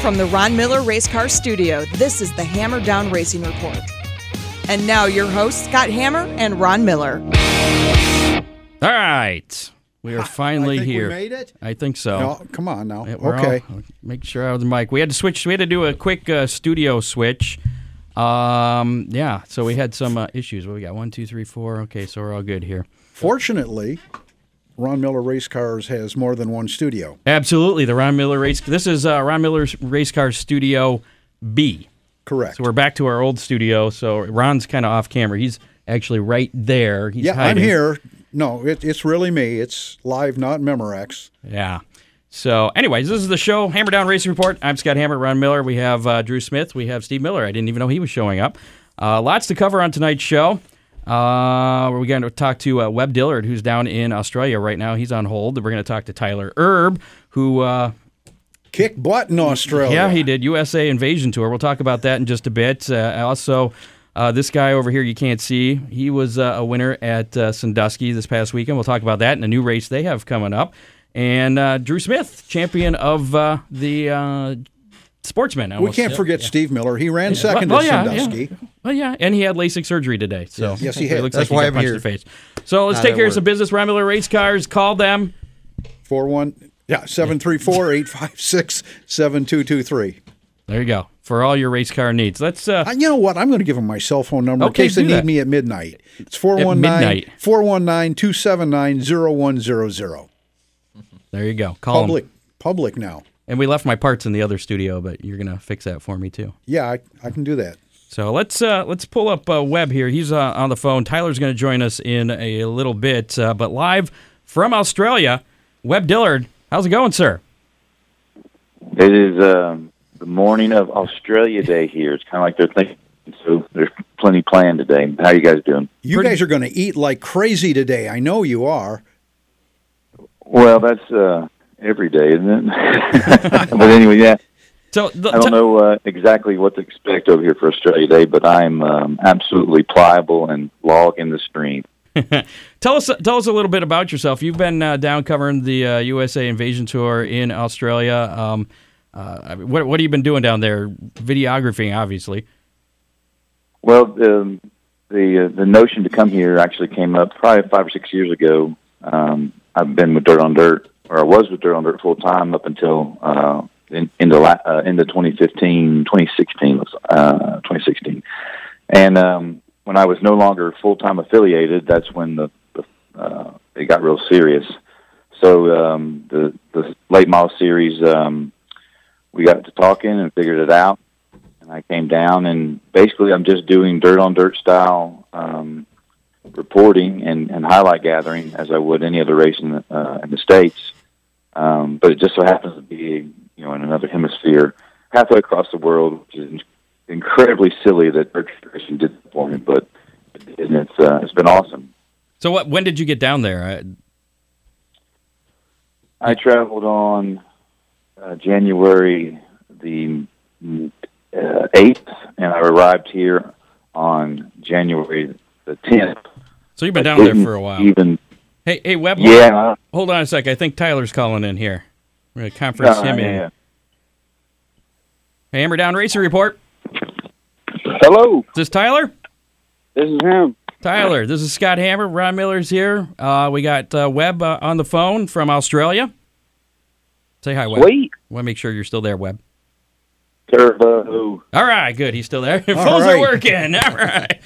From the Ron Miller Race Car Studio, this is the Hammer Down Racing Report. And now your hosts, Scott Hammer and Ron Miller. All right. We are finally I think here. We made it. I think so. No, come on now. We're okay. all- make sure I have the mic. We had to switch. We had to do a quick uh, studio switch. Um, yeah. So we had some uh, issues. What we got? One, two, three, four. Okay, so we're all good here. Fortunately, Ron Miller Race Cars has more than one studio. Absolutely. The Ron Miller race. This is uh, Ron Miller's Race Car Studio B. Correct. So we're back to our old studio. So Ron's kind of off camera. He's actually right there. He's yeah, I'm here. No, it, it's really me. It's live, not Memorex. Yeah. So, anyways, this is the show, Hammer Down Racing Report. I'm Scott Hammer, Ron Miller. We have uh, Drew Smith. We have Steve Miller. I didn't even know he was showing up. Uh, lots to cover on tonight's show. Uh, we're going to talk to uh, Webb Dillard, who's down in Australia right now. He's on hold. We're going to talk to Tyler Erb, who, uh, Kick butt in Australia. yeah, he did USA Invasion Tour. We'll talk about that in just a bit. Uh, also, uh, this guy over here you can't see. He was uh, a winner at uh, Sandusky this past weekend. We'll talk about that in a new race they have coming up. And uh, Drew Smith, champion of uh, the uh, Sportsman. I We can't said. forget Yeah. Steve Miller. He ran Well, second well, at yeah, Sandusky. Yeah. Well, yeah, and he had LASIK surgery today. So Yes, he had. looks That's like why he I'm punched here. the face. So let's How take that care of some business. Ryan Race Cars. Call them. Four one. Yeah, seven three four eight five six seven two two three. There you go for all your race car needs. Let's. Uh, You know what? I'm going to give him my cell phone number Okay, in case they do need that. me at midnight. It's 419 midnight. 419 279 0100. there you go. Call 'em. Public. Public now. And we left my parts in the other studio, but you're gonna fix that for me too. Yeah, I, I can do that. So let's uh, let's pull up uh, Webb here. He's uh, on the phone. Tyler's going to join us in a little bit, uh, but live from Australia, Webb Dillard. How's it going, sir? It is um, the morning of Australia Day here. It's kind of like they're thinking, so there's plenty planned today. How you guys doing? You Pretty- guys are going to eat like crazy today. I know you are. Well, that's uh, every day, isn't it? but anyway, yeah, So the, I don't know uh, exactly what to expect over here for Australia Day, but I'm um, absolutely pliable and log in the stream. tell us tell us a little bit about yourself. You've been uh, down covering the uh, USA Invasion Tour in Australia. Um, uh, what what have you been doing down there? Videography, obviously. Well, um, the uh, the notion to come here actually came up probably five or six years ago. Um, I've been with Dirt on Dirt, or I was with Dirt on Dirt full time up until uh, in, in the uh, in the 2015, 2016, uh, 2016, and um, when I was no longer full time affiliated, that's when the, the uh, it got real serious. So um, the the late model series, um, we got to talking and figured it out and I came down and basically I'm just doing dirt on dirt style um, reporting and, and highlight gathering as I would any other race in the, uh, in the states. Um, but it just so happens to be you know in another hemisphere, halfway across the world, which is incredibly silly that dirt racing did it for me, but and it's uh, it's been awesome. So what? When did you get down there? Uh, I traveled on uh, January the uh, eighth, and I arrived here on January the tenth. so you've been down there for a while. Even Hey, hey, Webb. yeah, Hold on a sec. I think Tyler's calling in here. We're going to conference uh, him in. yeah. Hammer Down Racing Report. Hello, Is this Tyler? this is him. Tyler, this is Scott Hammer. Ron Miller's here. Uh, we got uh, Webb uh, on the phone from Australia. Say hi, Webb. Sweet. want to make sure you're still there, Webb. Turbo. All right, good. He's still there. Phones right. are working. All right.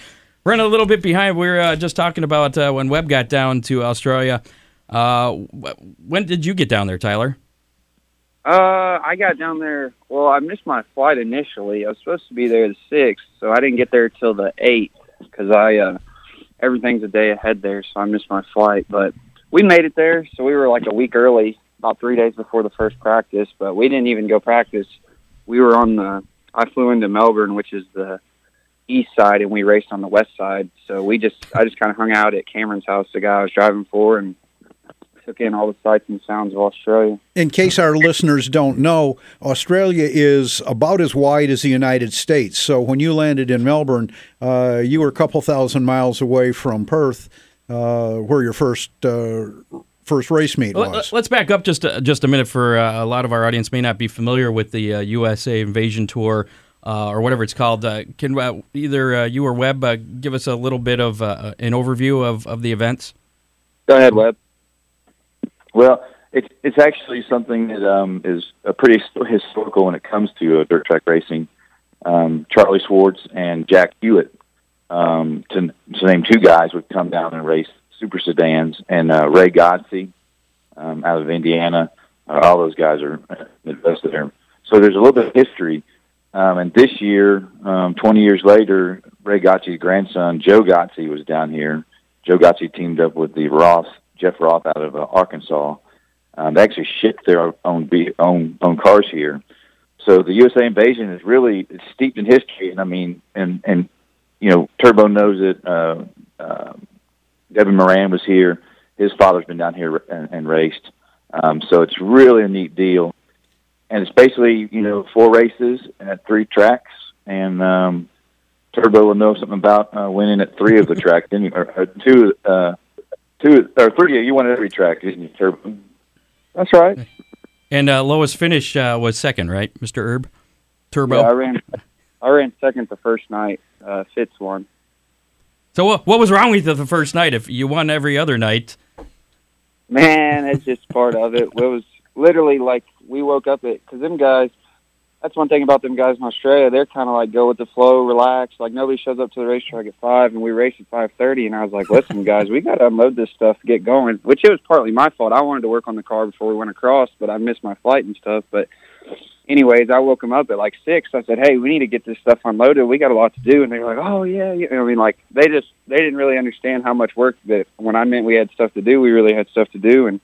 Running a little bit behind. We were uh, just talking about uh, when Webb got down to Australia. Uh, when did you get down there, Tyler? Uh, I got down there. Well, I missed my flight initially. I was supposed to be there the sixth, so I didn't get there till the eighth because I uh, everything's a day ahead there, so I missed my flight. But we made it there, so we were like a week early, about three days before the first practice. But we didn't even go practice. We were on the. I flew into Melbourne, which is the east side, and we raced on the west side. So we just, I just kind of hung out at Cameron's house, the guy I was driving for, and took in all the sights and sounds of Australia. In case our listeners don't know, Australia is about as wide as the United States. So when you landed in Melbourne, uh, you were a couple thousand miles away from Perth, uh, where your first uh, first race meet Let- was. Let's back up just a, just a minute for uh, a lot of our audience may not be familiar with the uh, USA Invasion Tour uh, or whatever it's called. Uh, can uh, either uh, you or Webb uh, give us a little bit of uh, an overview of, of the events? Go ahead, Webb. Well, it's it's actually something that um, is pretty historical when it comes to dirt track racing. Um, Charlie Swartz and Jack Hewitt, um, to, to name two guys, would come down and race super sedans, and Ray Godsey um, out of Indiana. All those guys are invested there. So there's a little bit of history. Um, and this year, um, 20 years later, Ray Godsey's grandson, Joe Godsey, was down here. Joe Godsey teamed up with the Roth, Jeff Roth out of uh, Arkansas. Um, they actually shipped their own own own cars here. So the USA invasion is really steeped in history, and I mean, and and you know, Turbo knows it. Uh, uh, Devin Moran was here. His father's been down here and, and raced. Um, so it's really a neat deal, and it's basically you know four races at three tracks, and um, Turbo will know something about uh, winning at three of the tracks, didn't you? Or, or two, uh, two or three. You won at every track, didn't you, Turbo? That's right. And uh, lowest finish uh, was second, right, Mr. Erb? Turbo. Yeah, I ran. I ran second the first night. Uh, Fitz won. so what, what was wrong with you the first night? If you won every other night, Man, it's just part of it. It was literally like we woke up at because them guys. That's one thing about them guys in Australia. They're kind of like go with the flow, relax. Like nobody shows up to the racetrack at five, and we race at five thirty. And I was like, "Listen, guys, we got to unload this stuff, get going." Which it was partly my fault. I wanted to work on the car before we went across, but I missed my flight and stuff. But anyways, I woke them up at like six. I said, "Hey, we need to get this stuff unloaded. We got a lot to do." And they were like, "Oh yeah, yeah." I mean, like they just they didn't really understand how much work that when I meant we had stuff to do, we really had stuff to do. And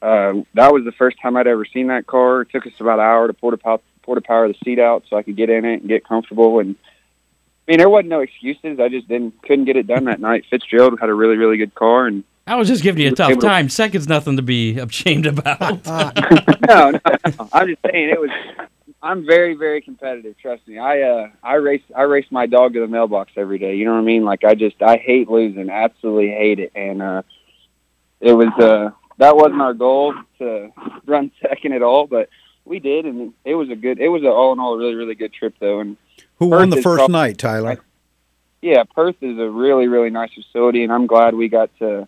uh, that was the first time I'd ever seen that car. It took us about an hour to pour the pop, pour the power of the seat out so I could get in it and get comfortable. And I mean, there wasn't no excuses. I just didn't couldn't get it done that night. Fitzgerald had a really really good car, and I was just giving you a Able tough to- time. Second's nothing to be ashamed about. no, no, no. I'm just saying it was. I'm very, very competitive. Trust me. I uh, I race, I race my dog to the mailbox every day. You know what I mean? Like I just, I hate losing. Absolutely hate it. And uh, it was, uh, that wasn't our goal to run second at all, but we did, and it was a good. It was a, all in all a really, really good trip though. And Who won the first prob- night, Tyler? yeah, Perth is a really, really nice facility, and I'm glad we got to.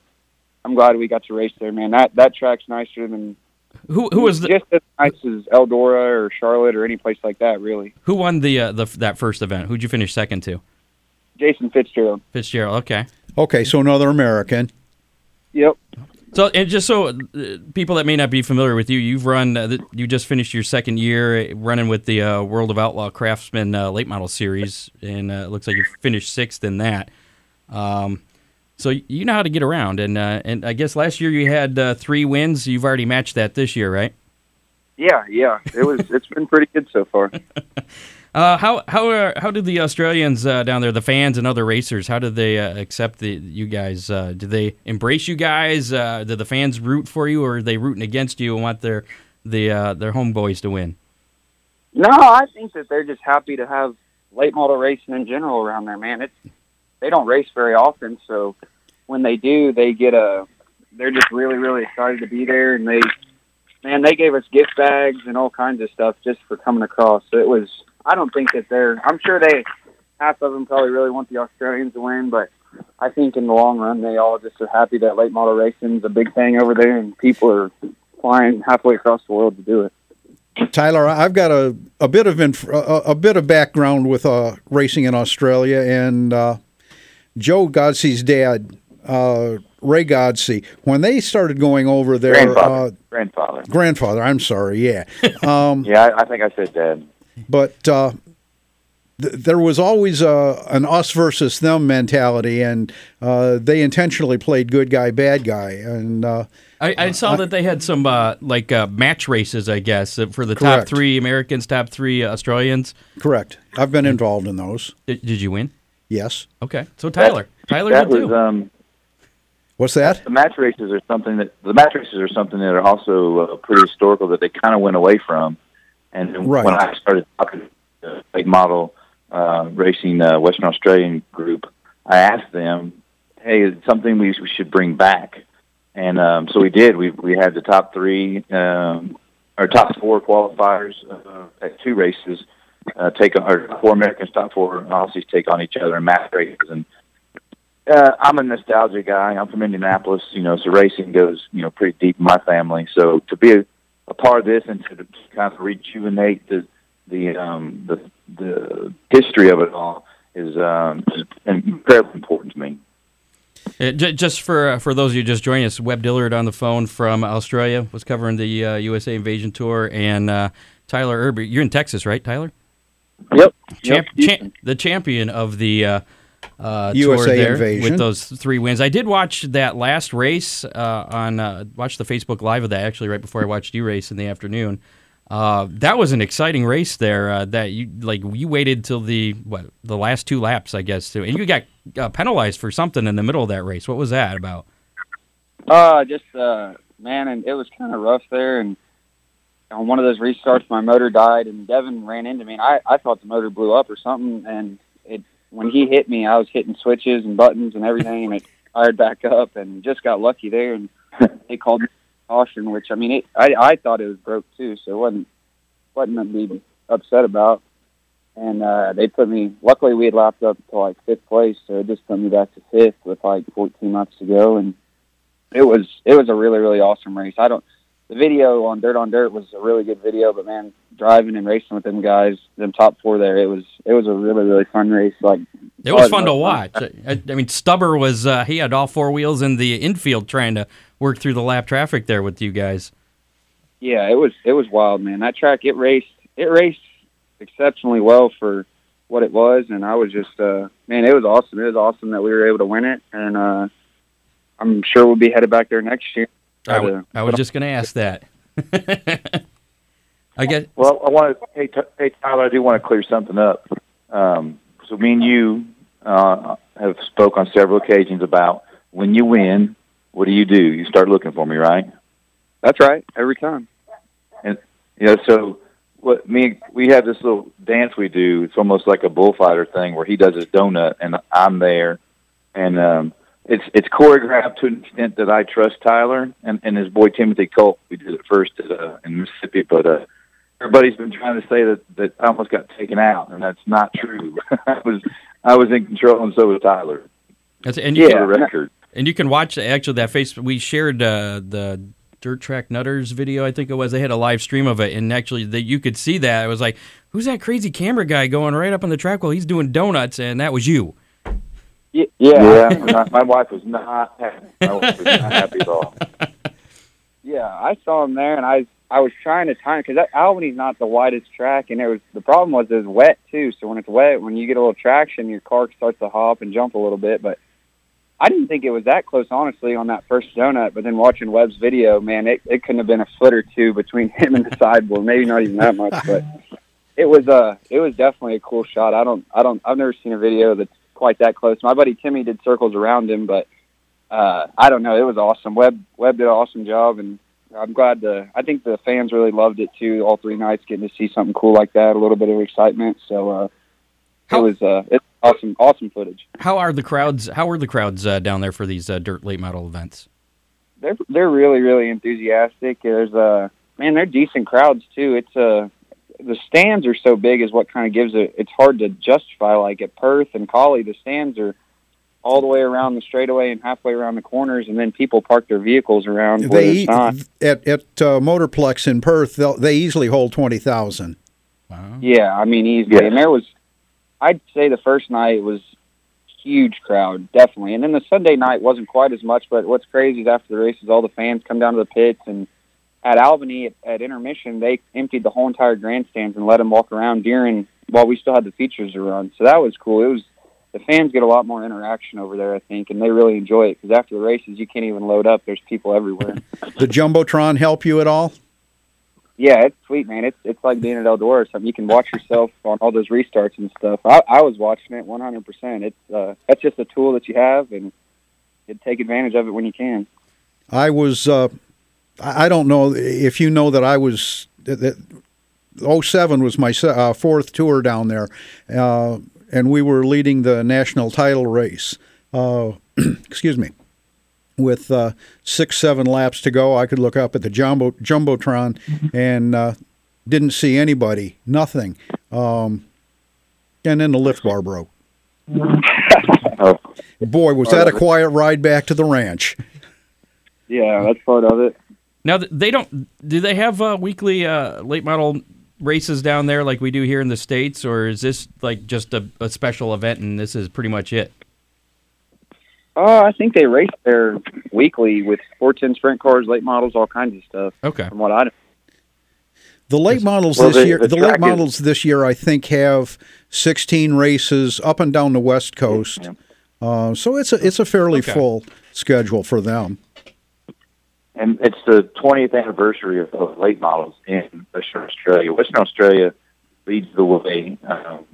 I'm glad we got to race there, man. That that track's nicer than who who was the, just as nice as Eldora or Charlotte or any place like that, really. who won the uh, the that first event? Who'd you finish second to? Jason Fitzgerald. Fitzgerald. Okay. Okay, so another American. Yep. So, and just so uh, people that may not be familiar with you, you've run, uh, th- you just finished your second year uh, running with the uh, World of Outlaw Craftsman uh, Late Model Series, and uh, it looks like you finished sixth in that. Um, so you know how to get around, and uh, and I guess last year you had uh, three wins. You've already matched that this year, right? Yeah, yeah. It was. it's been pretty good so far. Uh, how how are, how did the Australians uh, down there, the fans and other racers, how did they uh, accept the you guys? Uh, did they embrace you guys? Uh, did the fans root for you, or are they rooting against you and want their the uh, their homeboys to win? No, I think that they're just happy to have late model racing in general around there, man. It's they don't race very often, so when they do, they get a. They're just really, really excited to be there, and they, man, they gave us gift bags and all kinds of stuff just for coming across. So it was. I don't think that they're. I'm sure they, half of them probably really want the Australians to win, but I think in the long run, they all just are happy that late model racing's a big thing over there, and people are flying halfway across the world to do it. Tyler, I've got a, a bit of inf- a, a bit of background with uh, racing in Australia, and uh, Joe Godsey's dad, uh, Ray Godsey, when they started going over there, Grandfather. uh, Grandfather. grandfather, I'm sorry, yeah, um, Yeah, I, I think I said dad. But uh, th- there was always a, an us versus them mentality, and uh, they intentionally played good guy, bad guy, and uh, I, I saw that they had some uh, like uh, match races, I guess, uh, for the top three Americans, top three Australians. correct. I've been involved in those. Did, did you win? Yes. Okay, so Tyler, Tyler that did was too. um, What's that? the match races are something that the match races are something that are also uh, pretty historical that they kind of went away from. And then Right. when I started talking to the model uh, racing uh, Western Australian group, I asked them, "Hey, is it something we, we should bring back?" and um, so we did. We we had the top three, um, or top four qualifiers uh, at two races. Uh, take on, or four Americans, top four Aussies take on each other in match races, and uh, I'm a nostalgia guy. I'm from Indianapolis, you know, so racing goes, you know, pretty deep in my family. So to be a, a part of this and to, kind of rejuvenate the the um, the the history of it all is um, incredibly important to me. Uh, just for uh, for those of you just joining us, Webb Dillard on the phone from Australia was covering the uh, USA Invasion Tour, and uh, Tyler Erb. You're in Texas, right, Tyler? Yep. Champ- yep. champ- the champion of the uh, USA tour there Invasion. with those three wins. I did watch that last race uh, on uh, watch the Facebook Live of that actually right before I watched you race in the afternoon. Uh, that was an exciting race there. Uh, that you like you waited till the what the last two laps, I guess, too, and you got uh, penalized for something in the middle of that race. What was that about? Uh, just uh, man, and it was kind of rough there. And on one of those restarts, my motor died, and Devin ran into me. And I I thought the motor blew up or something. And it when he hit me, I was hitting switches and buttons and everything, and it fired back up, and just got lucky there. And they called me caution, which I mean, it, I I thought it was broke too, so it wasn't wasn't to be upset about. And uh, they put me. Luckily, we had lapped up to like fifth place, so it just put me back to fifth with like 14 laps to go, and it was it was a really really awesome race. I don't the video on Dirt on Dirt was a really good video, but man, driving and racing with them guys, them top four there, it was it was a really really fun race. Like It was fun to watch. I, I mean, Stubber was uh, he had all four wheels in the infield trying to work through the lap traffic there with you guys. yeah, it was it was wild, man. That track it raced it raced exceptionally well for what it was, and I was just uh man, it was awesome. It was awesome that we were able to win it, and uh I'm sure we'll be headed back there next year. I, Try I was just going to ask that. I guess Well, I want to. Hey, T- hey, Tyler, I do want to clear something up. Um, so, me and you uh, have spoke on several occasions about when you win, what do you do? You start looking for me, right? That's right, every time. And you know, So, what me we have this little dance we do. It's almost like a bullfighter thing where he does his donut and I'm there, and um, it's it's choreographed to an extent that I trust Tyler and, and his boy Timothy Culp. We did it first at, uh, in Mississippi, but uh, everybody's been trying to say that that I almost got taken out, and that's not true. I was I was in control, and so was Tyler. that's, and you Yeah. the record. and you can watch actually that face. We shared uh, the Dirt Track Nutters video. I think it was. They had a live stream of it, and actually that you could see that. It was like, who's that crazy camera guy going right up on the track while he's doing donuts? And that was you. Y- Yeah, my, my wife was not happy. My wife was not happy at all. Yeah, I saw him there, and I I was trying to time because Albany's not the widest track, and it was the problem was it was wet too. So when it's wet, when you get a little traction, your car starts to hop and jump a little bit. But I didn't think it was that close, honestly, on that first donut. But then watching Webb's video, man, it it couldn't have been a foot or two between him and the sideboard, maybe not even that much. But it was uh it was definitely a cool shot. I don't I don't I've never seen a video that's quite that close. My buddy Timmy did circles around him, but uh, I don't know. It was awesome. Webb Webb did an awesome job, and I'm glad the. I think the fans really loved it too. All three nights, getting to see something cool like that, a little bit of excitement. So uh, it was uh, it's awesome, awesome footage. How are the crowds? How are the crowds uh, down there for these uh, dirt late model events? They're they're really really enthusiastic. There's uh man, they're decent crowds too. It's uh the stands are so big is what kind of gives it. It's hard to justify. Like at Perth and Collie, the stands are all the way around the straightaway and halfway around the corners, and then people park their vehicles around where They it's not. at at uh, Motorplex in Perth, they'll, they easily hold twenty thousand. Wow. Yeah, I mean easily. Yeah. And there was, I'd say the first night was huge crowd, definitely. And then the Sunday night wasn't quite as much. But what's crazy is after the races, all the fans come down to the pits and. At Albany at, at intermission, they emptied the whole entire grandstands and let them walk around during while we still had the features to run. So that was cool. It was the fans get a lot more interaction over there, I think, and they really enjoy it because after the races, you can't even load up. There's people everywhere. The jumbotron help you at all? Yeah, it's sweet, man. It's it's like being at Eldora or something. You can watch yourself on all those restarts and stuff. I, I was watching it 100. percent It's uh, that's just a tool that you have, and you take advantage of it when you can. I was. Uh, I I don't know if you know that I was. That, that 07 was my uh, fourth tour down there, uh, and we were leading the national title race. Uh, excuse me. with uh, six, seven laps to go. I could look up at the jumbo jumbotron and uh, didn't see anybody, nothing. Um, and then the lift bar broke. Boy, was that a quiet ride back to the ranch. yeah, that's part of it. Now they don't. Do they have uh, weekly uh, late model races down there like we do here in the states, or is this like just a, a special event and this is pretty much it? Uh, I think they race there weekly with 410 sprint cars, late models, all kinds of stuff. Okay. From what I know. The late models Well, this the- year, the the, late is- models this year, I think, have 16 races up and down the West Coast. Yeah. Uh, so it's a it's a fairly Okay. full schedule for them. And it's the 20th anniversary of, of late models in Western Australia. Western Australia leads the way. Um,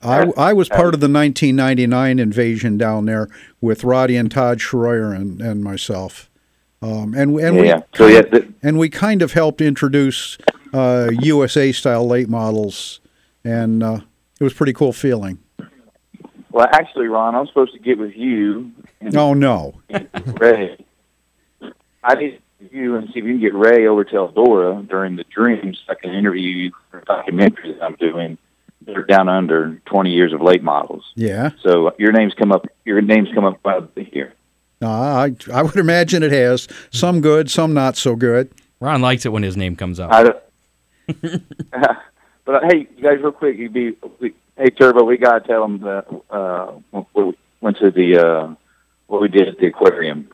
I. I was part of the 1999 invasion down there with Roddy and Todd Schroyer and, and myself. Um, and and we yeah. So yeah, the, and we kind of helped introduce uh, USA style late models, and uh, it was a pretty cool feeling. well, actually, Ron, I'm supposed to get with you and Oh no, Ray. I need you and see if you can get Ray over to Eldora during the Dreams. I can interview you for a documentary that I'm doing. They're down under 20 years of late models. yeah, So your names come up. Your names come up by the here. uh, I I would imagine it has some good, some not so good. Ron likes it when his name comes up. I don't, but uh, hey, you guys, real quick, you be we, hey Turbo, we gotta tell them that uh, we went to the uh, what we did at the aquarium.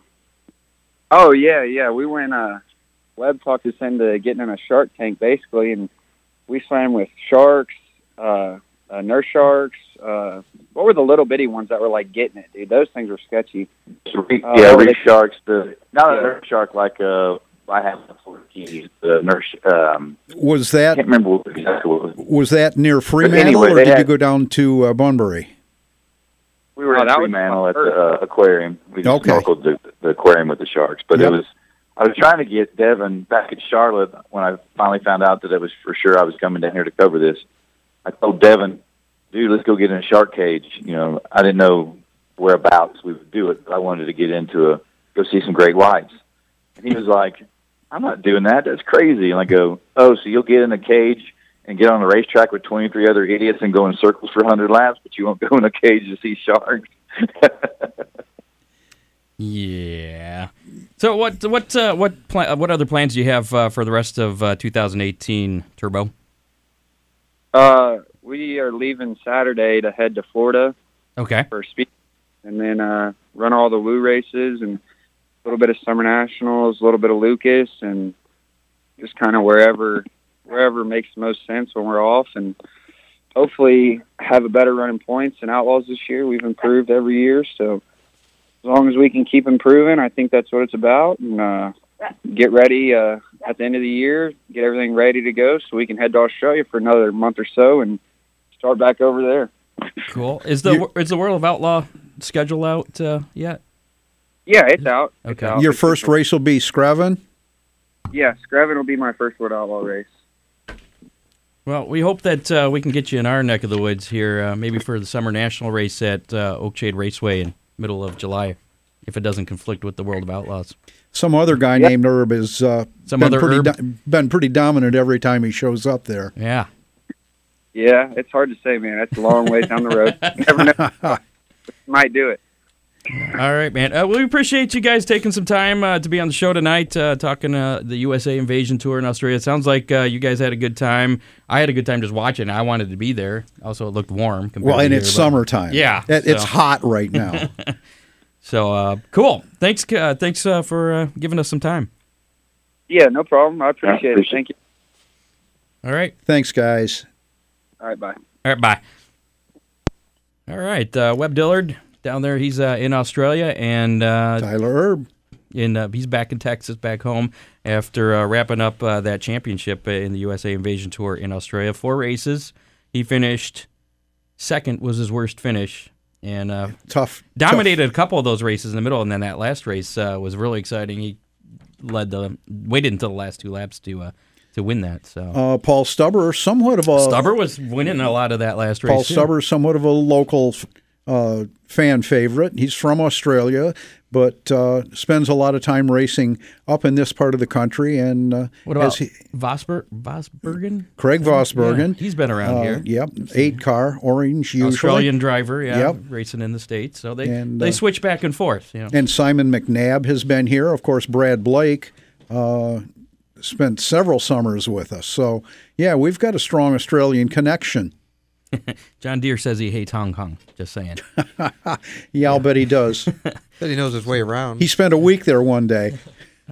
Oh yeah, yeah. We went. Uh, Webb talked us into getting in a shark tank basically, and we swam with sharks, uh, uh, nurse sharks. Uh, what were the little bitty ones that were like getting it, dude? Those things were sketchy. So re, Uh, yeah, what were reef they- sharks. The not Yeah. a nurse shark like uh, I have for keys. The nurse. Um, Was I that can't remember what exactly what it was. was that near Fremantle, anyway, or they did you go down to uh, Bunbury? We were Oh, in that Fremantle my at the uh, aquarium. We just Okay. snorkeled the, the aquarium with the sharks. But Yep. it was, I was trying to get Devin back at Charlotte when I finally found out that it was for sure I was coming down here to cover this. I told Devin, dude, let's go get in a shark cage. You know, I didn't know whereabouts we would do it, but I wanted to get into a, go see some great whites. And he was like, I'm not doing that. That's crazy. And I go, oh, so you'll get in a cage and get on a racetrack with 23 other idiots and go in circles for 100 laps, but you won't go in a cage to see sharks. Yeah. So what what uh, what pla- what other plans do you have uh, for the rest of uh, 2018, Turbo? Uh, we are leaving Saturday to head to Florida Okay. for speed, and then uh, run all the Woo races and a little bit of Summer Nationals, a little bit of Lucas, and just kind of wherever wherever makes the most sense when we're off, and hopefully have a better run in points and Outlaws this year. We've improved every year, so as long as we can keep improving, I think that's what it's about, and uh, get ready uh, at the end of the year, get everything ready to go, so we can head to Australia for another month or so and start back over there. Cool. Is the is the World of Outlaw schedule out uh, yet? Yeah, it's out. It's Okay. out. Your first race will be Screven. Yeah, Screven will be my first World Outlaw race. Well, we hope that uh, we can get you in our neck of the woods here, uh, maybe for the summer national race at uh, Oakshade Raceway in middle of July, if it doesn't conflict with the World of Outlaws. Some other guy Yep. named Erb has uh, Some been other pretty Erb? do- been pretty dominant every time he shows up there. Yeah. Yeah, it's hard to say, man. That's a long way down the road. You never know. Might do it. All right, man. Uh, well, we appreciate you guys taking some time uh, to be on the show tonight, uh, talking uh, the USA Invasion Tour in Australia. It sounds like uh, you guys had a good time. I had a good time just watching. I wanted to be there. Also, it looked warm. compared Well, and here, it's but- summertime. Yeah, It- it's hot right now. So uh, cool. Thanks, uh, thanks uh, for uh, giving us some time. Yeah, no problem. I appreciate it. appreciate Thank you. All right. Thanks, guys. All right, bye. All right. Bye. All right. Uh, Webb Dillard down there. He's uh, in Australia and uh, Tyler Erb. in uh, he's back in Texas, back home after uh, wrapping up uh, that championship uh, in the USA Invasion Tour in Australia. Four races, he finished second. Was his worst finish, and uh, Tough. dominated a couple of those races in the middle. And then that last race uh, was really exciting. He led the waited until the last two laps to uh, to win that. So Uh, Paul Stubber, somewhat of a Stubber was winning a lot of that last race. Paul. Stubber, somewhat of a local uh, fan favorite. He's from Australia, but uh, spends a lot of time racing up in this part of the country. And uh, What about he, Vosper, Vosbergen? Craig Vosbergen? Yeah, he's been around uh, here. Yep, eight car, orange usually. Australian driver, yeah, Yep. racing in the states. So they And, they uh, switch back and forth. You know. And Simon McNabb has been here. Of course, Brad Blake uh, spent several summers with us. So, yeah, we've got a strong Australian connection. John Deere says he hates Hong Kong. Just saying. Yeah, I'll bet he does. Said he knows his way around. he spent a week there one day.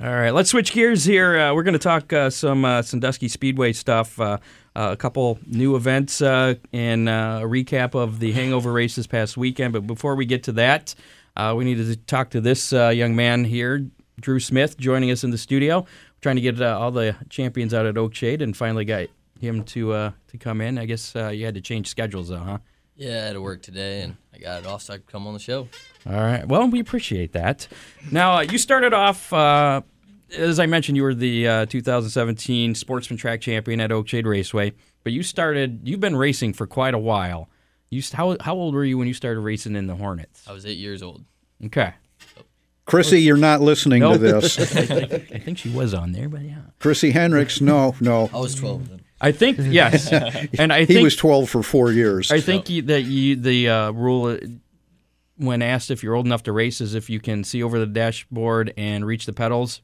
All right, let's switch gears here. Uh, we're going to talk uh, some uh, Sandusky Speedway stuff, uh, uh, a couple new events, uh, and uh, a recap of the Hangover race this past weekend. But before we get to that, uh, we need to talk to this uh, young man here, Drew Smith, joining us in the studio. We're trying to get uh, all the champions out at Oakshade, and finally got him to uh, to come in. I guess uh, you had to change schedules, though, huh? Yeah, I had to work today, and I got it off so I could come on the show. All right. Well, we appreciate that. Now, uh, you started off, uh, as I mentioned, you were the uh, 2017 Sportsman Track Champion at Oakshade Raceway, but you started, you've been racing for quite a while. You, how, how old were you when you started racing in the Hornets? I was eight years old. Okay. Chrissy, you're not listening No. to this. I think she was on there, but yeah. Chrissy Hendricks, no, no. I was 12 then. I think, yes. And I He think, was 12 for four years. I think you, that you, the uh, rule, uh, when asked if you're old enough to race, is if you can see over the dashboard and reach the pedals.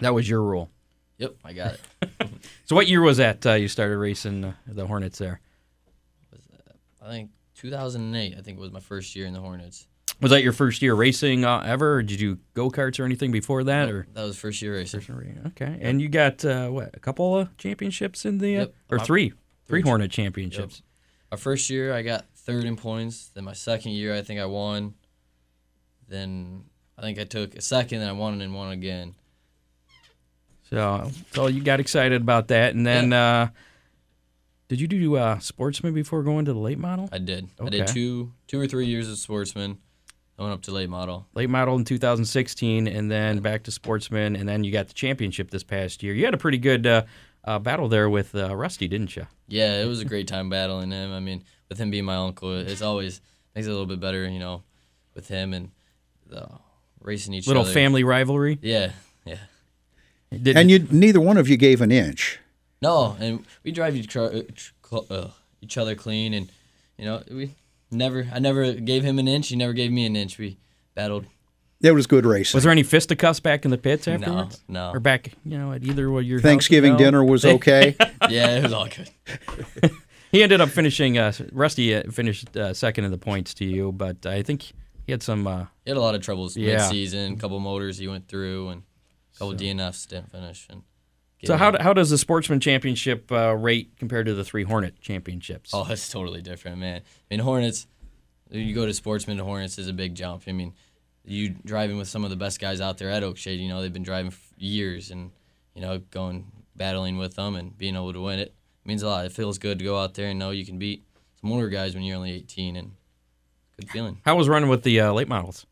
That was your rule. Yep, I got it. So what year was that uh, you started racing uh, the Hornets there? I think 2008, I think was my first year in the Hornets. Was that your first year racing uh, ever, or did you do go karts or anything before that? Or That was first year racing. okay, and you got uh, what a couple of championships in the uh, Yep. or three, three. Hornet championships. My first year, I got third in points. Then my second year, I think I won. Then I think I took a second, then I won and won again. So so you got excited about that, and then uh, did you do uh, sportsman before going to the late model? I did. I did two, two or three years of sportsman. I went up to late model. Late model in 2016, and then back to sportsman, and then you got the championship this past year. You had a pretty good uh, uh, battle there with uh, Rusty, didn't you? Yeah, it was a great time battling him. I mean, with him being my uncle, it's always makes it a little bit better, you know, with him and the racing each other. Little other. family rivalry. Yeah, yeah. Did, and you, neither one of you gave an inch. No, and we drive each, uh, uh, each other clean, and you know we never. I never gave him an inch. He never gave me an inch. We battled. It was good racing. Was there any fisticuffs back in the pits No, afterwards? no. Or back, you know, at either of your Thanksgiving houses? No? dinner was okay. Yeah, it was all good. He ended up finishing. Uh, Rusty uh, finished uh, second in the points to you, but I think he had some. Uh, He had a lot of troubles Yeah. mid-season. A couple motors he went through, and a couple DNFs didn't finish. And so how how does the Sportsman Championship uh, rate compared to the three Hornet Championships? Oh, it's totally different, man. I mean, Hornets. You go to Sportsman to Hornets is a big jump. I mean, you driving with some of the best guys out there at Oakshade. You know, they've been driving for years, and you know, going battling with them and being able to win it means a lot. It feels good to go out there and know you can beat some older guys when you're only 18, and good feeling. How was running with the uh, late models?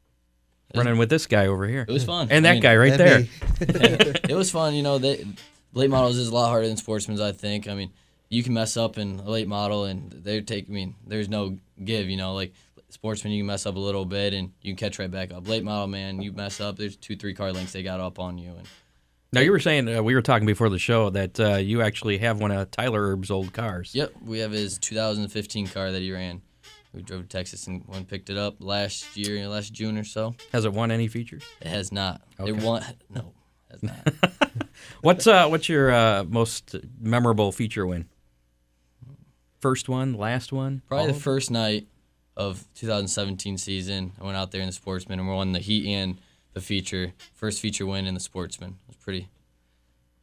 Running with this guy over here, It was fun. and I that mean, guy right there. It was fun. You know, they, late models is a lot harder than sportsmen's. I think. I mean, you can mess up in a late model, and they take. I mean, there's no give. You know, like sportsman, you can mess up a little bit, and you can catch right back up. Late model, man, you mess up. There's two, three car lengths they got up on you, and Now you were saying uh, we were talking before the show that uh, you actually have one of Tyler Erb's old cars. yep, we have his 2015 car that he ran. We drove to Texas and went and picked it up last year, last June or so. Has it won any features? It has not. Okay. It won. No, What's uh what's your uh, most memorable feature win? First one, last one, Probably the first night of 2017 season. I went out there in the Sportsman and we won the heat and the feature. First feature win in the Sportsman. It was pretty,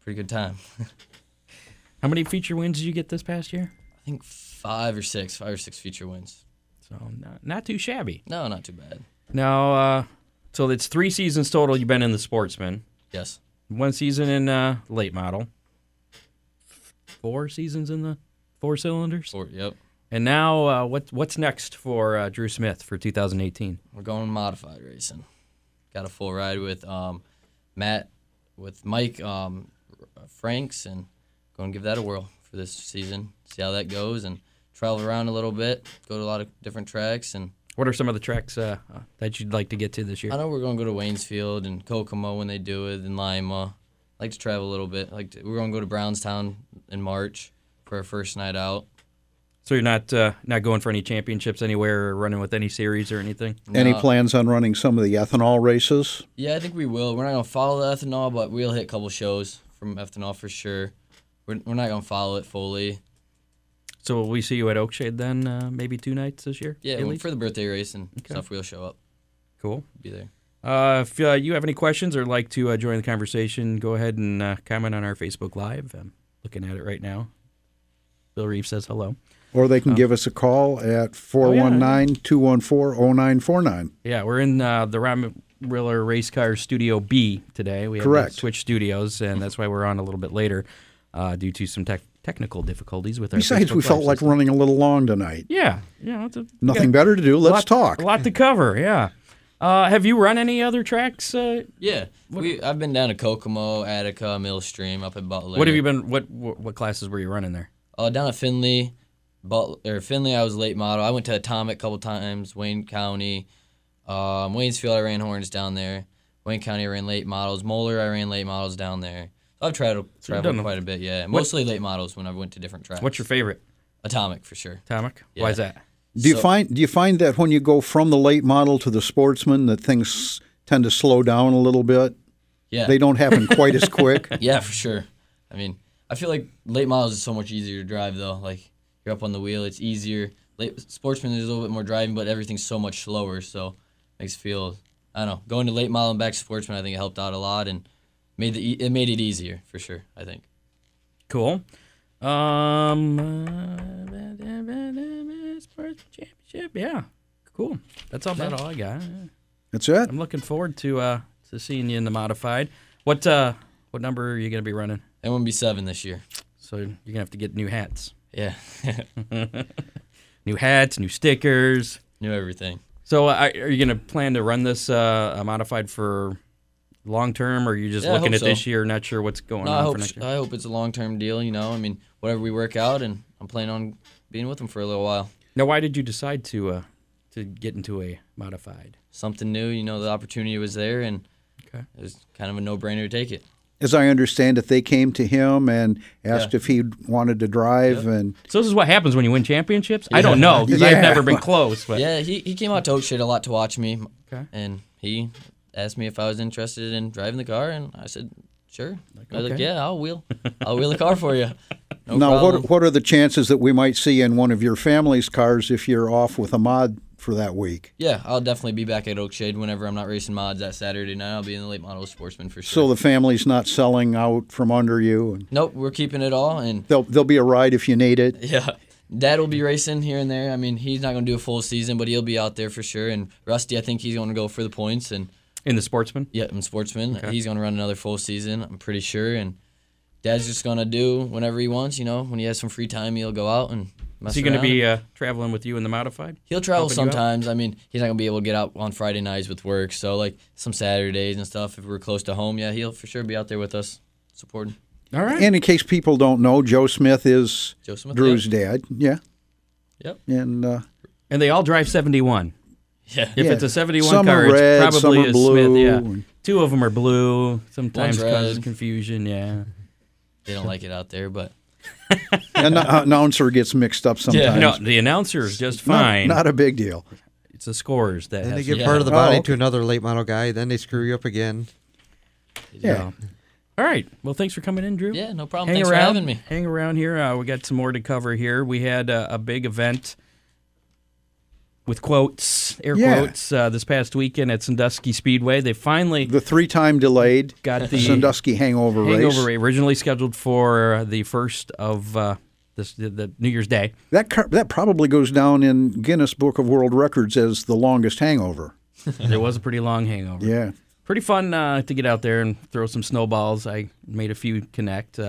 pretty good time. How many feature wins did you get this past year? I think five or six, five or six feature wins. So not, not too shabby. No, not too bad. Now, uh, so it's three seasons total. You've been in the Sportsman. Yes. One season in uh, late model. Four seasons in the four cylinders. Four, yep. And now, uh, what what's next for uh, Drew Smith for 2018? We're going modified racing. Got a full ride with um, Matt, with Mike um, Franks, and going to give that a whirl for this season. See how that goes and travel around a little bit. Go to a lot of different tracks and What are some of the tracks uh, uh, that you'd like to get to this year? I know we're going to go to Waynesfield and Kokomo when they do it, and Lima. I like to travel a little bit. Like to, we're going to go to Brownstown in March for our first night out. So you're not uh, not going for any championships anywhere or running with any series or anything? Any plans on running some of the ethanol races? Yeah, I think we will. We're not gonna follow the ethanol, but we'll hit a couple shows from ethanol for sure. We're, we're not gonna follow it fully. So will we see you at Oakshade then? Uh, maybe two nights this year. Yeah, well, for the birthday race and stuff, we'll show up. cool. Be there. Uh, if uh, you have any questions or like to uh, join the conversation, go ahead and uh, comment on our Facebook Live. I'm looking at it right now. Bill Reeve says hello. Or they can give us a call at 419 214 0949. Yeah, we're in uh, the Ron Miller Race Car Studio B today. We have Correct. to switch studios, and that's why we're on a little bit later uh, due to some tech technical difficulties with our. Besides, Facebook we felt like running a little long tonight. Yeah, yeah. It's a, Nothing yeah, better to do. Let's lot, talk. A lot to cover. Yeah. Uh, have you run any other tracks? Uh, Yeah, we. I've been down to Kokomo, Attica, Millstream, up at Butler. what have you been? What, what what classes were you running there? Uh, down at Findlay, but or Findlay, I was late model. I went to Atomic a couple times. Wayne County, um, Waynesfield, I ran horns down there. Wayne County, I ran late models. Moler, I ran late models down there. So I've traveled you've traveled done- quite a bit. Yeah, mostly late models when I went to different tracks. What's your favorite? Atomic for sure? Atomic. Yeah. Why is that? Do you So- find do you find that when you go from the late model to the sportsman that things tend to slow down a little bit? Yeah, They don't happen quite as quick. yeah, for sure. I mean, I feel like late models is so much easier to drive though. Like you're up on the wheel, it's easier. Late sportsman there's a little bit more driving, but everything's so much slower. So makes it feel I don't know. Going to late model and back to sportsman, I think it helped out a lot and made the e- it made it easier for sure. I think. Cool. Um, uh, sports championship. Yeah, cool. That's all about all I got. That's it. I'm looking forward to uh to seeing you in the modified. What uh what number are you gonna be running? It won't be seven this year. So you're gonna have to get new hats, Yeah, new hats, new stickers. new everything. So uh, are you gonna plan to run this uh modified for long term, or are you just Yeah, looking hope at this so. year, not sure what's going No, on I for hope next year? I hope it's a long term deal. You know, I mean, whatever we work out, and I'm planning on being with them for a little while. Now, why did you decide to uh to get into a modified? Something new. You know, the opportunity was there, and Okay. it was kind of a no brainer to take it. As I understand it, they came to him and asked Yeah. if he wanted to drive, and So this is what happens when you win championships. I don't know because Yeah. I've never been close. But Yeah, he, he came out to Oakshade a lot to watch me, Okay. and he asked me if I was interested in driving the car, and I said, sure. I was like, yeah, I'll wheel, I'll wheel the car for you. No now problem. what what are the chances that we might see in one of your family's cars if you're off with a mod for that week? Yeah, I'll definitely be back at Oakshade whenever I'm not racing mods that Saturday night. I'll be in the late model sportsman for sure. So the family's not selling out from under you, and nope, we're keeping it all, and there'll there'll be a ride if you need it. Yeah. Dad will be racing here and there. I mean, he's not going to do a full season, but he'll be out there for sure. And Rusty, I think he's going to go for the points. And in the sportsman. yeah, I'm sportsman. He's going to run another full season. I'm pretty sure. And Dad's just going to do whenever he wants. You know, when he has some free time, he'll go out and mess Is he going to be uh, traveling with you in the modified? He'll travel helping you out? sometimes. I mean, he's not going to be able to get out on Friday nights with work. So like some Saturdays and stuff. If we're close to home, yeah, he'll for sure be out there with us supporting. All right. And in case people don't know, Joe Smith is Joe Smith. Drew's dad. Yeah, Yep. and uh, and they all drive 71. Yeah. If Yeah. it's a 71 Some car, red, it's probably a blue, Smith. Yeah. and- Two of them are blue. Sometimes One's causes red. confusion. Yeah. They don't like it out there, but an announcer gets mixed up sometimes. No, the announcer is just fine. Not, a big deal. it's the scores that Then they has give Yeah. part of the Oh, body okay. to another late model guy. Then they screw you up again. Yeah. All right. Well, thanks for coming in, Drew. yeah, no problem. Hang Thanks around. for having me. Hang around here. Uh, we got some more to cover here. We had uh, a big event with quotes, air Yeah. quotes, uh, this past weekend at Sandusky Speedway. They finally The three-time delayed got the Sandusky Hangover, hangover race. race, originally scheduled for the first of uh, this, the, the New Year's Day. That car, that probably goes down in Guinness Book of World Records as the longest hangover. There was a pretty long hangover. Yeah. Pretty fun uh, to get out there and throw some snowballs. I made a few connect.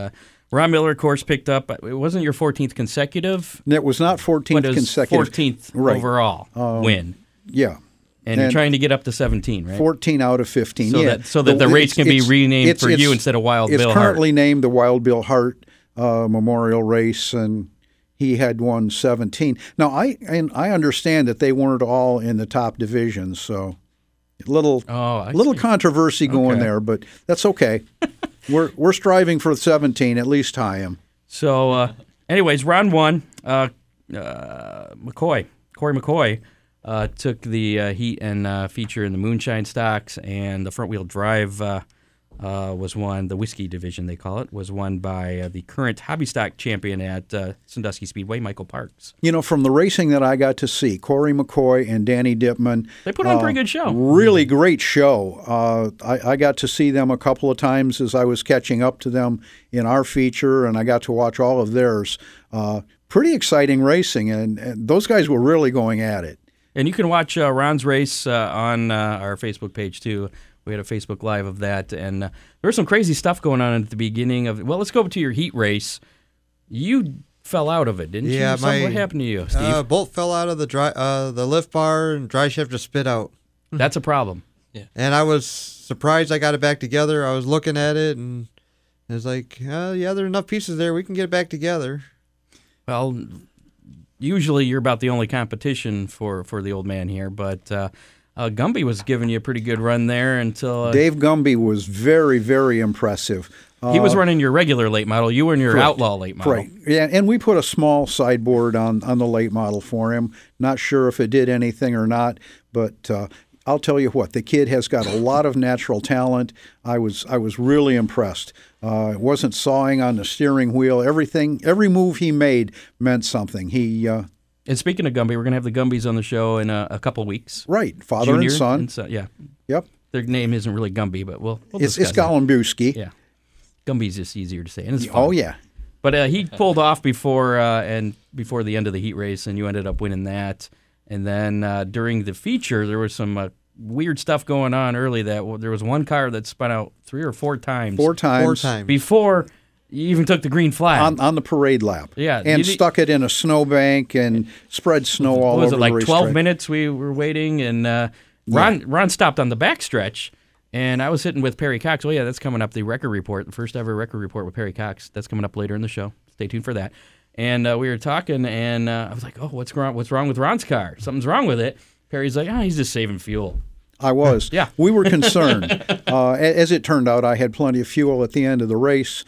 Uh, Ron Miller, of course, picked up. It wasn't your 14th consecutive, it was not 14th was consecutive. 14th Right. overall win. Yeah. And, you're And- trying to get up to 17, right? 14 out of 15. So yeah. that- so that the race it's- can be renamed it's- for you instead of Wild Bill Hart. currently named the Wild Bill Hart uh, Memorial Race, and he had won 17. Now I and I understand that they weren't all in the top divisions, so a little Oh, little see. controversy going Okay. there, but that's okay. we're we're striving for 17, at least tie him. So, uh, anyways, round one, uh, uh, McCoy, Corey McCoy, uh, took the uh, heat and uh, feature in the moonshine stocks, and the front wheel drive uh, uh, was won. The whiskey division, they call it, was won by uh, the current hobby stock champion at uh, Sandusky Speedway, Michael Parks. You know, from the racing that I got to see, Corey McCoy and Danny Dipman. They put on a uh, pretty good show. Really great show. Uh, I, I got to see them a couple of times as I was catching up to them in our feature, and I got to watch all of theirs. Uh, pretty exciting racing, and, and those guys were really going at it. And you can watch uh, Ron's race uh, on uh, our Facebook page too. We had a Facebook Live of that, and uh, there was some crazy stuff going on at the beginning of. Well, let's go to your heat race. You fell out of it, didn't Yeah, you? Something- my- what happened to you, Steve? Uh, bolt fell out of the dry, uh, the lift bar, and drive shaft just spit out. That's a problem. Yeah. And I was surprised I got it back together. I was looking at it, and it was like, uh, yeah, there are enough pieces there. We can get it back together. Well, usually you're about the only competition for for the old man here, but uh, uh, Gumby was giving you a pretty good run there until uh, Dave Gumby was very, very impressive. he was Uh, running your regular late model. You were in your Correct. outlaw late model. Right. Yeah, and we put a small sideboard on on the late model for him. Not sure if it did anything or not, but uh, I'll tell you what, the kid has got a lot of natural talent. I was I was really impressed. Uh, it wasn't sawing on the steering wheel. Everything, every move he made meant something. He uh, And speaking of Gumby, we're gonna have the Gumbies on the show in a, a couple weeks. right, father Junior and son. yeah. Yep, Their name isn't really Gumby, but we'll, we'll it's it's discuss that. Golembuski. Yeah, Gumby's just easier to say, and it's fun. Oh yeah. But uh, he pulled off before uh, and before the end of the heat race, and you ended up winning that. And then uh, during the feature, there was some uh, weird stuff going on early. That well, there was one car that spun out three or four times Four times. Four times. before you even took the green flag. On, on the parade lap, Yeah, and stuck it in a snowbank and spread snow all what was over it like the 12 racetrack. minutes we were waiting and uh, ron ron stopped on the backstretch and i was sitting with perry cox oh yeah that's coming up the wrecker report the first ever wrecker report with perry cox that's coming up later in the show stay tuned for that and uh, we were talking and uh, i was like oh what's wrong what's wrong with ron's car something's wrong with it perry's like oh he's just saving fuel I was. Yeah. We were concerned. uh, as it turned out, I had plenty of fuel at the end of the race,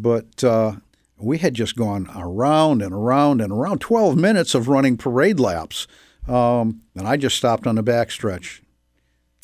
but uh, we had just gone around and around and around 12 minutes of running parade laps. Um, and I just stopped on the backstretch.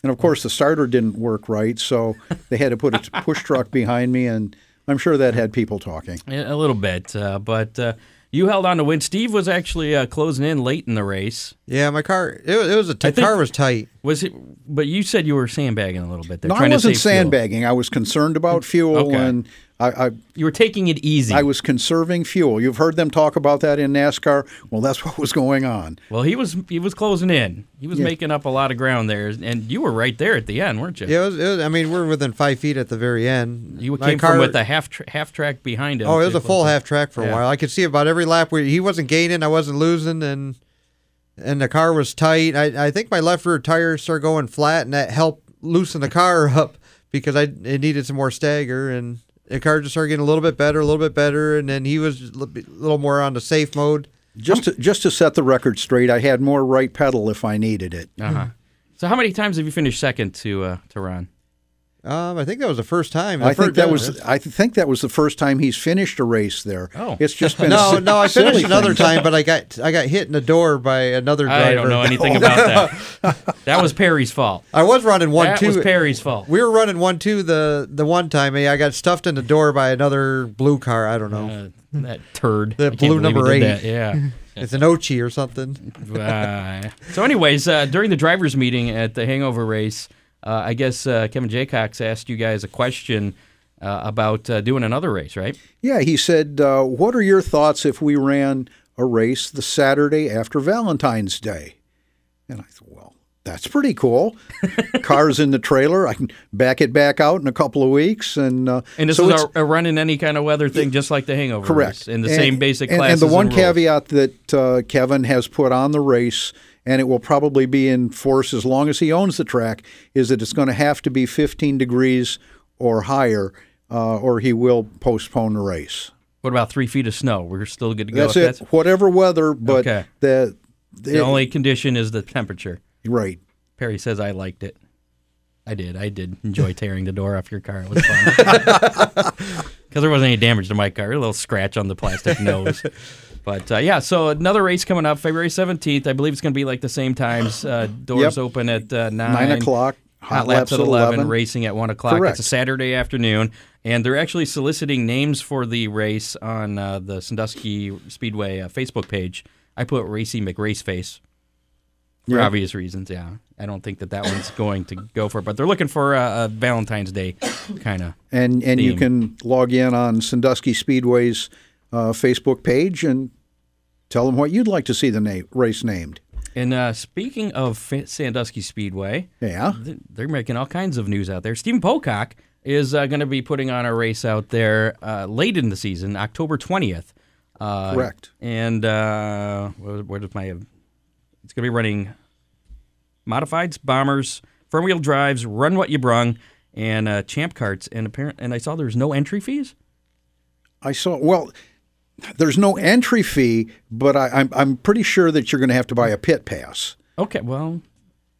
And of course, the starter didn't work right, so they had to put a push truck behind me, and I'm sure that had people talking. A little bit uh, but uh, you held on to win steve was actually uh, closing in late in the race Yeah, my car. It, was- it was a t- I think- car was tight. was it but you said you were sandbagging a little bit there No, I wasn't to save fuel. sandbagging. I was concerned about fuel, Okay. and I, I, you were taking it easy I was conserving fuel. You've heard them talk about that in NASCAR. Well, that's what was going on. Well, he was he was closing in. He was Yeah. making up a lot of ground there, and you were right there at the end, weren't you? Yeah, it was, it was. I mean, we're within five feet at the very end. You My came car- from with a half tra- half track behind him. Oh, it was to a full half track for a Yeah. while. I could see about every lap where he wasn't gaining, I wasn't losing, and and the car was tight. I, I think my left rear tire started going flat, and that helped loosen the car up because I it needed some more stagger, and the car just started getting a little bit better, a little bit better, and then he was a little bit- little more on the safe mode. Just to, just to set the record straight, I had more right pedal if I needed it. Uh-huh. So, how many times have you finished second to uh, to Ron? Um, I think that was the first time. The I think first- that was I think that was the first time he's finished a race there. Oh. it's just been no, a, no. I finished another thing. time, but I got I got hit in the door by another driver. I don't know anything about that. That was Perry's fault. I was running one that two. was Perry's fault. We were running one two the the one time. eh, I got stuffed in the door by another blue car. I don't know. Uh, that turd. The blue number eight. that. Yeah. It's an Ochi or something. Uh, so, anyways, uh, during the drivers' meeting at the Hangover race, uh, I guess uh, Kevin Jaycox asked you guys a question uh, about uh, doing another race, right? Yeah, he said, uh, "What are your thoughts if we ran a race the Saturday after Valentine's Day?" And I thought, well, that's pretty cool. Cars in the trailer, I can back it back out in a couple of weeks, and uh, And this so is it's- a, a run in any kind of weather thing, just like the Hangover Correct. race, in the And- same basic and, classes. And the one rules. caveat that uh, Kevin has put on the race, and it will probably be in force as long as he owns the track, is that it's going to have to be 15 degrees or higher, uh, or he will postpone the race. What about three feet of snow? We're still good to go. That's it. That's, Whatever weather, but Okay. the, the only condition is the temperature. right. Perry says I liked it. I did. I did enjoy tearing the door off your car. It was fun. Because there wasn't any damage to my car. A little scratch on the plastic nose. But uh, yeah, so another race coming up February 17th. I believe it's going to be like the same times. Uh, doors Yep. open at uh, 9. Nine o'clock. Hot laps at 11, racing at 1 o'clock. Correct. It's a Saturday afternoon. And they're actually soliciting names for the race on uh, the Sandusky Speedway uh, Facebook page. I put Racy McRaceface for Yeah. obvious reasons. Yeah, I don't think that that one's going to go for it, but they're looking for a, a Valentine's Day kind of. And and you can log in on Sandusky Speedway's uh, Facebook page and tell them what you'd like to see the na- race named. And uh, speaking of Sandusky Speedway, Yeah. th- they're making all kinds of news out there. Stephen Pocock is uh, going to be putting on a race out there uh, late in the season, October twentieth. Uh, Correct. And uh, is my? It's going to be running modifieds, bombers, front wheel drives, run what you brung, and uh, champ carts. And apparent, and I saw there's no entry fees. I saw. Well, there's no entry fee, but I, I'm I'm pretty sure that you're going to have to buy a pit pass. Okay, well,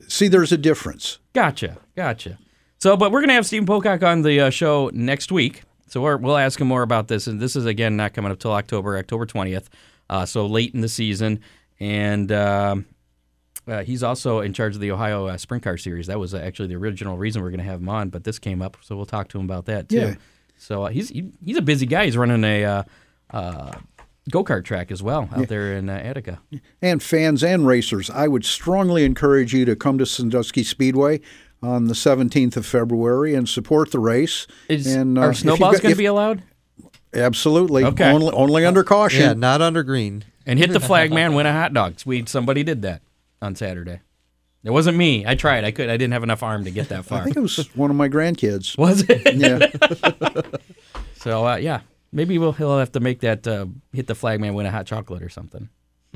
See, there's a difference. Gotcha, gotcha. So, but we're gonna have Stephen Pocock on the uh, show next week, so we're, we'll ask him more about this. And this is again not coming up till October, October twentieth, uh, so late in the season. And um, uh, he's also in charge of the Ohio uh, Sprint Car Series. That was uh, actually the original reason we're gonna have him on, but this came up, so we'll talk to him about that too. Yeah. So uh, he's he, he's a busy guy. He's running a uh, uh, go kart track as well out there in uh, Attica. And fans and racers, I would strongly encourage you to come to Sandusky Speedway on the 17th of February and support the race. Is and, uh, are snowballs going to be allowed? Absolutely. Okay. Only, only under caution. Yeah, not under green. and hit the flag man, win a hot dog. We somebody did that on Saturday. It wasn't me. I tried. I could. I didn't have enough arm to get that far. I think it was one of my grandkids. Was it? Yeah. So uh, yeah, maybe we'll he'll have to make that uh, hit the flag man, win a hot chocolate or something.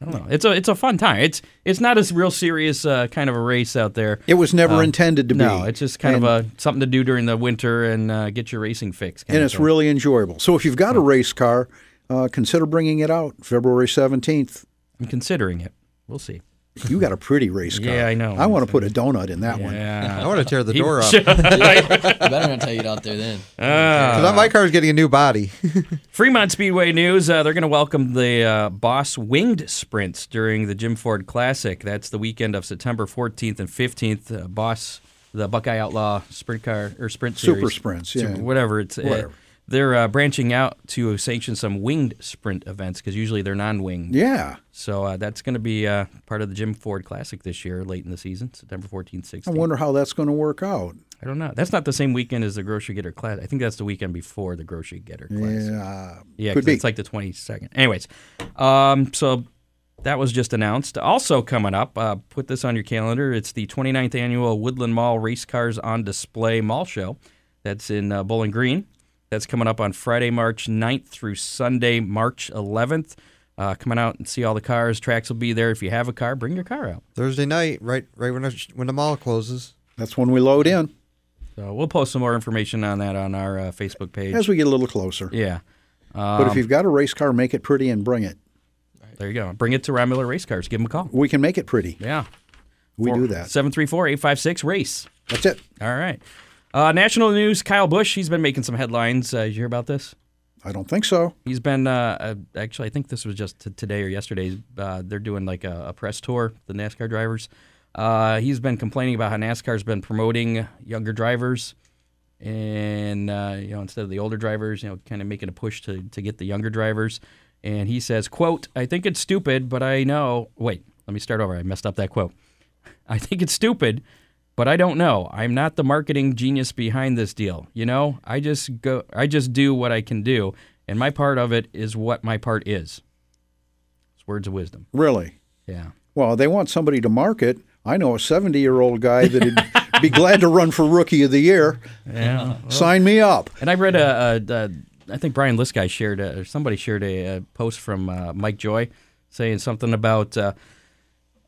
I don't know. It's a it's a fun time. It's it's not a real serious uh, kind of a race out there. It was never Um, intended to be. No, it's just kind And- of a something to do during the winter and uh, get your racing fix. Kind and it's thing. really enjoyable. So if you've got a race car, uh, consider bringing it out February 17th. I'm considering it. We'll see. You got a pretty race car. Yeah, I know. I want to put a donut in that one. I want to tear the He- door off. You better not take it out there then. Because my car's getting a new body. Fremont Speedway news: uh, They're going to welcome the uh, Boss Winged Sprints during the Jim Ford Classic. That's the weekend of September 14th and 15th. Uh, Boss, the Buckeye Outlaw Sprint Car or Sprint Super Series, sprints, Super- yeah. whatever it's. uh, Whatever. They're uh, branching out to sanction some winged sprint events because usually they're non-winged. Yeah. So uh, that's going to be uh, part of the Jim Ford Classic this year, late in the season, September 14th, 16th. I wonder how that's going to work out. I don't know. That's not the same weekend as the Grocery Getter Class. I think that's the weekend before the Grocery Getter Class. Yeah. Yeah, Could be. it's like the 22nd. Anyways, um, so that was just announced. Also coming up, uh, put this on your calendar. It's the 29th annual Woodland Mall Race Cars on Display Mall Show. That's in uh, Bowling Green. That's coming up on Friday, March 9th through Sunday, March 11th. Uh, come on out and see all the cars. Tracks will be there. If you have a car, bring your car out. Thursday night, right, right when the, when the mall closes. That's when we load in So we'll post some more information on that on our uh, Facebook page. as we get a little closer. yeah. but Um, if you've got a race car, make it pretty and bring it. There you go. Bring it to Ron Miller Race Cars. Give them a call. We can make it pretty. Yeah. We do that. 734 856 RACE. That's it. All right. Uh, national news Kyle Busch, he's been making some headlines. Uh, did you hear about this? I don't think so. He's been, uh, uh, actually, I think this was just t- today or yesterday. Uh, they're doing like a, a press tour, the NASCAR drivers. Uh, he's been complaining about how NASCAR's been promoting younger drivers and, uh, you know, instead of the older drivers, you know, kind of making a push to, to get the younger drivers. And he says, quote, I think it's stupid, but I know. Wait, let me start over. I messed up that quote. I think it's stupid, but I don't know. I'm not the marketing genius behind this deal. You know, I just go I just do what I can do, and my part of it is what my part is. It's words of wisdom. Really? Yeah. Well, they want somebody to market. I know a 70 year old guy that'd be glad to run for Rookie of the Year. Yeah. Sign me up. And I read a, a, a I think Brian Liskey shared a, or somebody shared a, a post from uh, Mike Joy saying something about uh,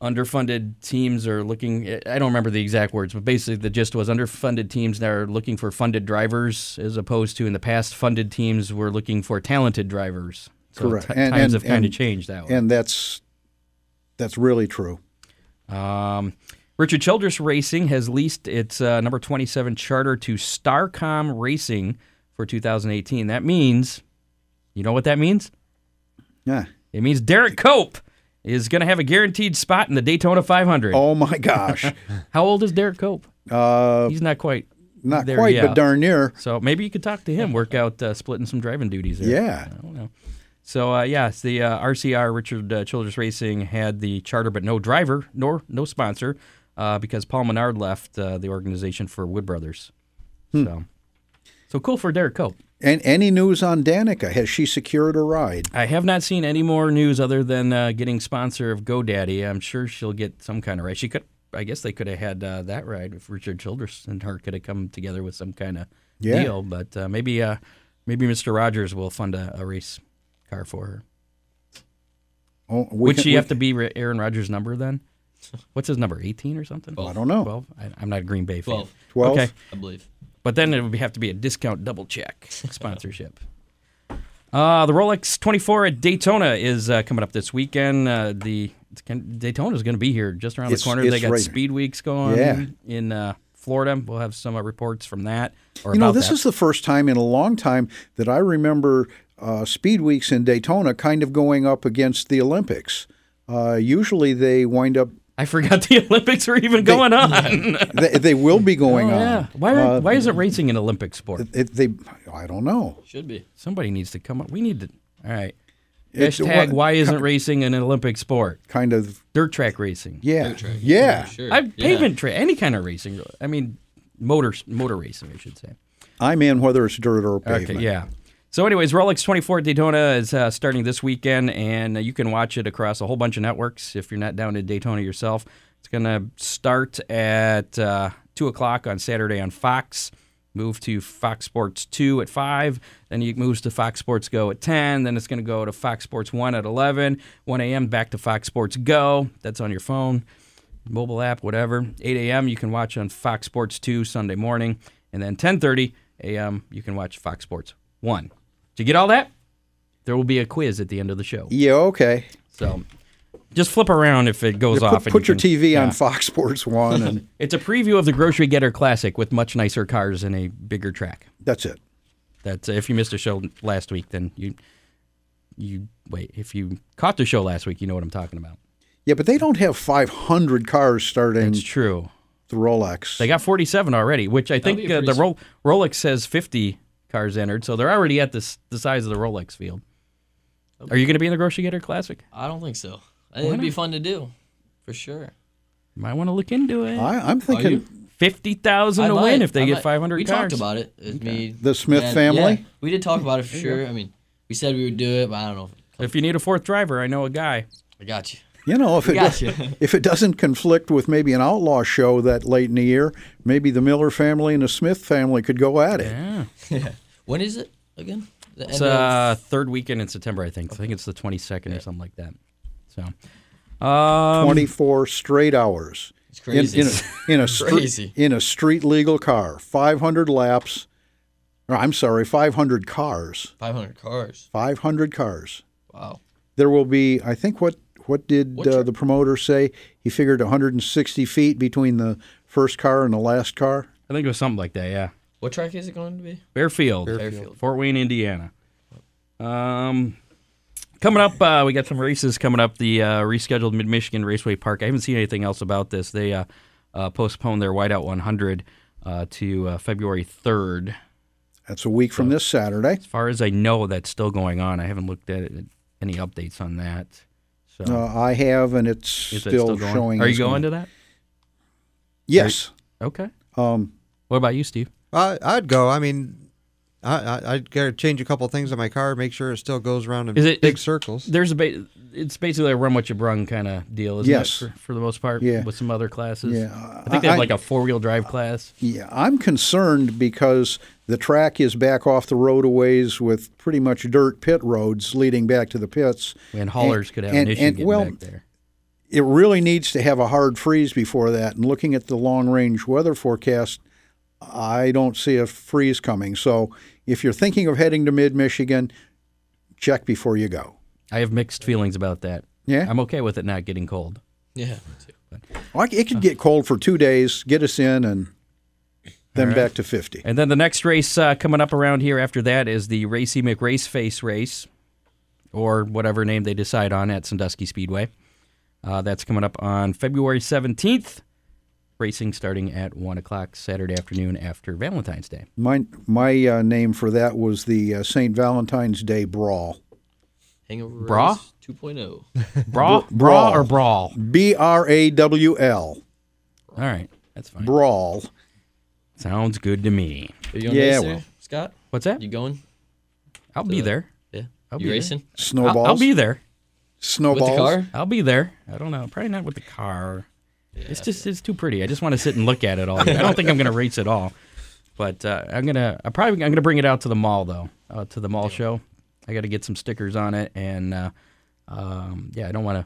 underfunded teams are looking. I don't remember the exact words, but basically the gist was underfunded teams are looking for funded drivers, as opposed to in the past funded teams were looking for talented drivers. So Correct. t- And- times and- have kind of changed that way. and that's that's really true. Um, Richard Childress Racing has leased its uh, number 27 charter to Starcom Racing for 2018. That means, you know what that means? Yeah. It means Derek Cope is going to have a guaranteed spot in the Daytona 500. Oh my gosh. How old is Derek Cope? Uh, He's not quite. not there quite, yet. but darn near. So maybe you could talk to him, work out uh, splitting some driving duties there. Yeah. I don't know. So uh, yes, the uh, RCR Richard uh, Childress Racing had the charter, but no driver nor no sponsor uh, because Paul Menard left uh, the organization for Wood Brothers. Hmm. So, so cool for Derek Cope. And any news on Danica? Has she secured a ride? I have not seen any more news other than uh, getting sponsor of GoDaddy. I'm sure she'll get some kind of ride. She could, I guess, they could have had uh, that ride if Richard Childress and her could have come together with some kind of Yeah. deal. But uh, maybe, uh, maybe Mr. Rodgers will fund a, a race car for her. Oh, we Would can- she we- have to be Aaron Rodgers' number then? What's his number? 18 or something? I don't know. 12? I, I'm not a Green Bay fan. 12, 12? Okay. I believe. But then it would have to be a discount double check sponsorship. Uh, the Rolex 24 at Daytona is uh, coming up this weekend. Uh, the Daytona is going to be here just around It's- the corner. They got right- Speed Weeks going Yeah. in uh, Florida. We'll have some uh, reports from that. Or You know, this that. is the first time in a long time that I remember uh, Speed Weeks in Daytona kind of going up against the Olympics. Uh, usually they wind up, I forgot the Olympics were even going on. they, they will be going oh, on. yeah. Why, are, Uh, why isn't racing an Olympic sport? It, they, I don't know. Should be. Somebody needs to come up. We need to. All right. It's Hashtag what- why isn't racing an Olympic sport? Kind of, Dirt track racing. yeah, Dirt track. yeah. Sure. I, Yeah. pavement track, any kind of racing. I mean, motor motor racing, I should say. I'm in whether it's dirt or pavement. Okay, yeah. So, anyways, Rolex 24 at Daytona is uh, starting this weekend, and you can watch it across a whole bunch of networks if you're not down to Daytona yourself. It's going to start at uh, 2 o'clock on Saturday on Fox, move to Fox Sports 2 at 5, then it moves to Fox Sports Go at 10, then it's going to go to Fox Sports 1 at 11, 1 a.m. back to Fox Sports Go. That's on your phone, mobile app, whatever. 8 a.m. you can watch on Fox Sports 2 Sunday morning, and then 10:30 a.m. you can watch Fox Sports 1. Did you get all that? There will be a quiz at the end of the show. Yeah, okay. So just flip around if it goes Put, off. and put you your can- TV yeah. on Fox Sports 1, and It's a preview of the Grocery Getter Classic with much nicer cars and a bigger track. that's it. That's if you missed a show last week, then you you wait. If you caught the show last week, you know what I'm talking about. Yeah, but they don't have 500 cars starting It's true. the Rolex. They got 47 already, which I think uh, the Ro- Rolex says 50 cars entered, so they're already at this the size of the Rolex field. Are you going to be in the Grocery Getter Classic? I don't think so. I think it'd be fun to do, for sure. You might want to look into it. I, I'm thinking? Fifty thousand to might. win if they I get might. 500 We cars. talked about it. It's me, The Smith Dad- family? Yeah, we did talk about it for sure. I mean, we said we would do it, but I don't know. If you need a fourth driver, I know a guy. I got you. You know, if it Gotcha. if it doesn't conflict with maybe an outlaw show that late in the year, maybe the Miller family and the Smith family could go at it. Yeah. When is it again? The It's end of- uh third weekend in September, I think. I think it's the 22nd or something like that. So, um, Twenty four straight hours. It's crazy. In, in a, in a street Crazy. in a street legal car, five hundred laps. Or, I'm sorry, five hundred cars. 500 cars. Five hundred cars. Wow. There will be, I think, what what did uh, track? the promoter say? He figured 160 feet between the first car and the last car. I think it was something like that. Yeah, What track is it going to be? Fairfield, Fairfield. Fort Wayne, Indiana. Um, coming up, uh, we got some races coming up. The uh, rescheduled Mid Michigan Raceway Park. I haven't seen anything else about this. They uh, uh, postponed their Whiteout 100 uh, to uh, February 3rd. That's a week from this Saturday. As far as I know, that's still going on. I haven't looked at it, any updates on that. So, Uh, I have, and it's is it still, showing. Are you as going to that? Yes. Okay. Um, What about you, Steve? I, I'd go. I mean, I, I, I'd gotta change a couple things on my car, make sure it still goes around in Is it- big is- circles. There's a ba- it's basically a run what you brung kind of deal, isn't Yes. it? For, for the most part, Yeah. with some other classes. Yeah, I think they have I- like a four wheel drive class. yeah, I'm concerned because the track is back off the road a ways with pretty much dirt pit roads leading back to the pits. And haulers could have and- an issue and, getting well, back there. it really needs to have a hard freeze before that. And looking at the long range weather forecast, I don't see a freeze coming. So if you're thinking of heading to mid Michigan, check before you go. I have mixed feelings about that. Yeah. I'm okay with it not getting cold. Yeah, me. Well, it could get cold for two days, get us in, and then back to 50. And then the next race uh, coming up around here after that is the Racy McRaceface race, or whatever name they decide on at Sandusky Speedway. Uh, that's coming up on February 17th. Racing starting at 1 o'clock Saturday afternoon after Valentine's Day. My, my uh, name for that was the uh, St. Valentine's Day Brawl. Hangover Bra? Race 2.0. Brawl, Brawl. brawl or brawl? B R A W L. All right, that's fine. Brawl. Sounds good to me. Are you going Yeah, to race well. Scott? What's that? You going? I'll be there. Yeah. I'll you be there. racing? I'll, Snowballs. I'll be there. Snowballs. With the car? I'll be there. I don't know. Probably not with the car. it's just it's too pretty. I just want to sit and look at it all. I don't think I'm going to race at all. But uh, I'm gonna. I probably I'm gonna bring it out to the mall though. Uh, to the mall show. I got to get some stickers on it, and uh, um, yeah, I don't want to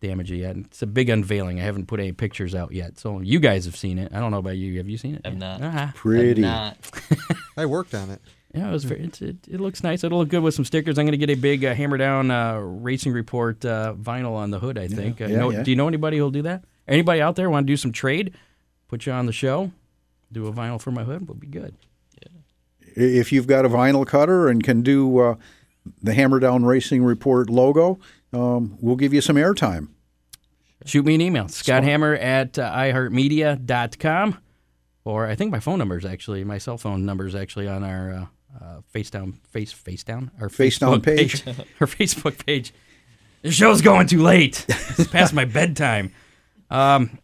damage it yet. It's a big unveiling. I haven't put any pictures out yet, so you guys have seen it. I don't know about you. Have you seen it? I've not. Ah. Pretty. Not. I worked on it. Yeah, it was very. It's, it, it looks nice. It'll look good with some stickers. I'm going to get a big uh, hammer down uh, racing report uh, vinyl on the hood. I think. Uh, yeah, know- yeah. Do you know anybody who'll do that? Anybody out there want to do some trade? Put you on the show. Do a vinyl for my hood would be good. If you've got a vinyl cutter and can do uh, the Hammer Down Racing Report logo, um, we'll give you some airtime. Shoot me an email, Scott Hammer at uh, iheartmedia.com. Or I think my phone number is actually, my cell phone number is actually on our uh, uh, face down, face, face down, our Face down Facebook page. our Facebook page. The show's going too late. It's past my bedtime. Um,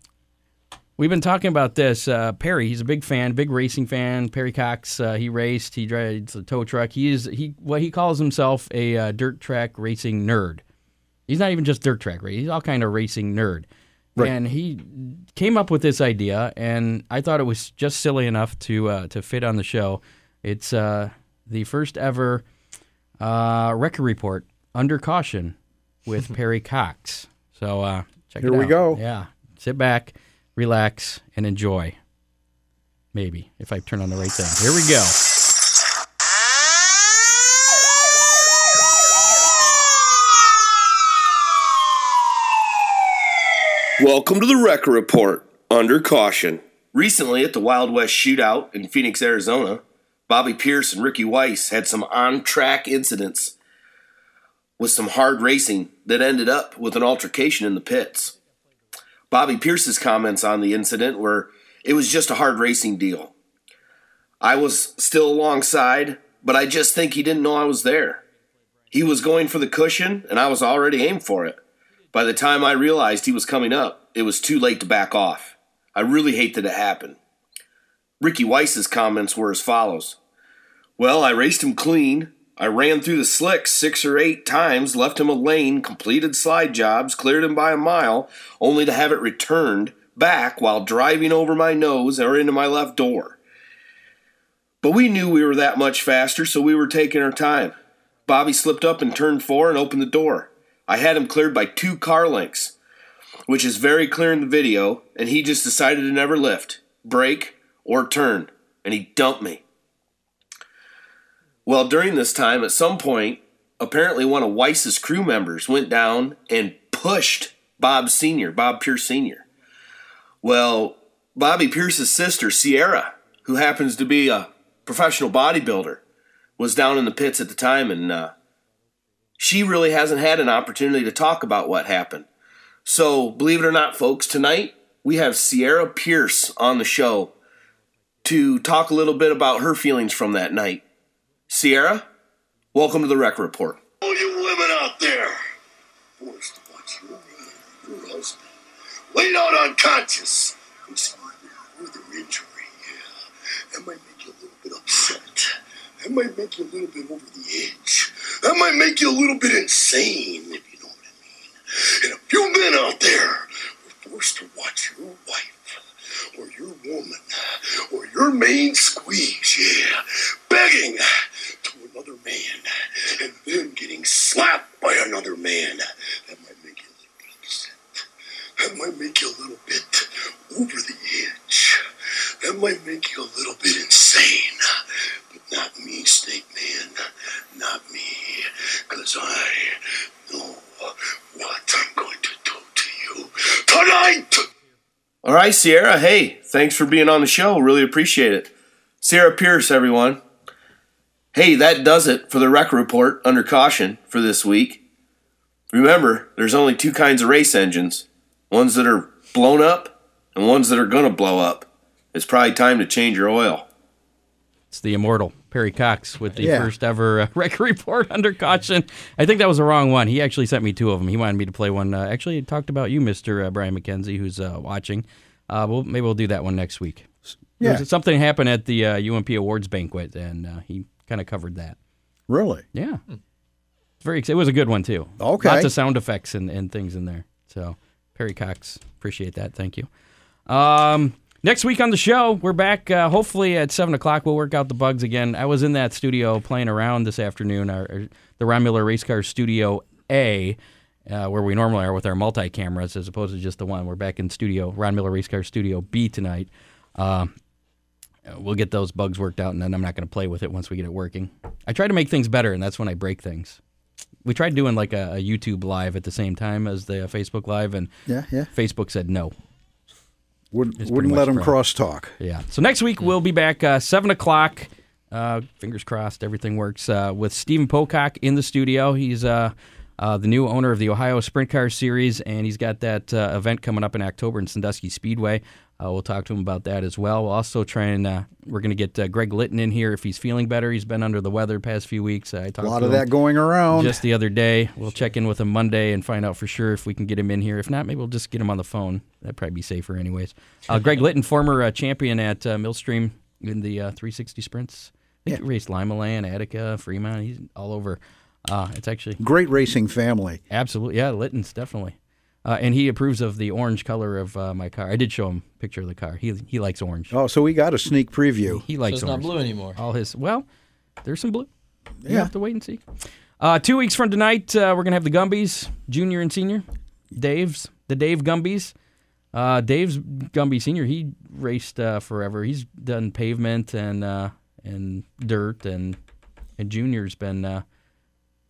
we've been talking about this. Uh, Perry, he's a big fan, big racing fan. Perry Cox, uh, he raced, he drives a tow truck. He is he what he calls himself a uh, dirt track racing nerd. He's not even just dirt track racing; he's all kind of racing nerd. And he came up with this idea, and I thought it was just silly enough to uh, to fit on the show. It's uh, the first ever uh, wrecker report under caution with Perry Cox. So uh, check Here it we go. Yeah, sit back, relax, and enjoy. Maybe if I turn on the right thing. Here we go. Welcome to the Wrecker Report under caution. Recently, at the Wild West Shootout in Phoenix, Arizona, Bobby Pierce and Ricky Weiss had some on track incidents with some hard racing that ended up with an altercation in the pits. Bobby Pierce's comments on the incident were it was just a hard racing deal. I was still alongside, but I just think he didn't know I was there. He was going for the cushion, and I was already aimed for it. By the time I realized he was coming up, it was too late to back off. I really hate that it happened. Ricky Weiss's comments were as follows Well, I raced him clean. I ran through the slicks six or eight times, left him a lane, completed slide jobs, cleared him by a mile, only to have it returned back while driving over my nose or into my left door. But we knew we were that much faster, so we were taking our time. Bobby slipped up and turned four and opened the door. I had him cleared by two car lengths, which is very clear in the video, and he just decided to never lift, brake, or turn, and he dumped me. Well, during this time, at some point, apparently one of Weiss's crew members went down and pushed Bob Sr., Bob Pierce Sr. Well, Bobby Pierce's sister, Sierra, who happens to be a professional bodybuilder, was down in the pits at the time, and uh, she really hasn't had an opportunity to talk about what happened. So, believe it or not, folks, tonight we have Sierra Pierce on the show to talk a little bit about her feelings from that night. Sierra, welcome to the Wreck Report. All you women out there, forced to watch your husband, laid out unconscious with some further injury. Yeah, that might make you a little bit upset. That might make you a little bit over the edge. That might make you a little bit insane, if you know what I mean. And if you men out there were forced to watch your wife, or your woman, or your main squeeze, yeah, begging to another man, and then getting slapped by another man, that might make you a little bit upset. That might make you a little bit over the edge. That might make you a little bit insane. But not me, Snake Man. Not me. Because I know what I'm going to do to you tonight! All right, Sierra. Hey, thanks for being on the show. Really appreciate it. Sierra Pierce, everyone. Hey, that does it for the Wreck Report under caution for this week. Remember, there's only two kinds of race engines ones that are blown up and ones that are going to blow up. It's probably time to change your oil. It's the immortal Perry Cox with the Yeah. first ever uh, wrecker report under caution. I think that was the wrong one. He actually sent me two of them. He wanted me to play one. Uh, actually, he talked about you, Mister uh, Brian McKenzie, who's uh, watching. Uh, we'll, maybe we'll do that one next week. Yeah. something happened at the uh, UMP Awards banquet, and uh, he kind of covered that. Really? Yeah, it's very. It was a good one too. Okay. lots of sound effects and, and things in there. So Perry Cox, appreciate that. Thank you. Um, next week on the show, we're back. Uh, hopefully at seven o'clock, we'll work out the bugs again. I was in that studio playing around this afternoon. Our, our- the Ron Miller Race Car Studio A. Uh, where we normally are with our multi cameras as opposed to just the one. We're back in studio, Ron Miller Race Car Studio B tonight. Uh, we'll get those bugs worked out, and then I'm not going to play with it once we get it working. I try to make things better, and that's when I break things. We tried doing like a, a YouTube live at the same time as the Facebook live, and Yeah, yeah. Facebook said no. Wouldn't, wouldn't let them crosstalk. Yeah. So next week we'll be back uh, seven o'clock. Uh, fingers crossed, everything works. Uh, with Stephen Pocock in the studio. He's uh, uh, the new owner of the Ohio Sprint Car Series, and he's got that uh, event coming up in October in Sandusky Speedway. Uh, we'll talk to him about that as well. We'll also try and uh, we're going to get uh, Greg Litton in here if he's feeling better. He's been under the weather the past few weeks. I A talked a lot to of that going around. just the other day. We'll check in with him Monday and find out for sure if we can get him in here. If not, maybe we'll just get him on the phone. That'd probably be safer, anyways. Uh, Greg Litton, former uh, champion at uh, Millstream in the uh, 360 sprints. I think he raced Limaland, Attica, Fremont. He's all over. Uh, it's actually Great racing family. absolutely yeah, Litton's definitely. Uh, and he approves of the orange color of uh, my car. I did show him a picture of the car. He he likes orange. Oh, so we got a sneak preview. He So likes it's not blue anymore. All his well, there's some blue. You have to wait and see. Uh, two weeks from tonight, uh, we're gonna have the Gumbies, junior and senior. Dave's the Dave Gumbies. Uh, Dave's Gumby senior. He raced uh, forever. He's done pavement and uh, and dirt and and junior's been.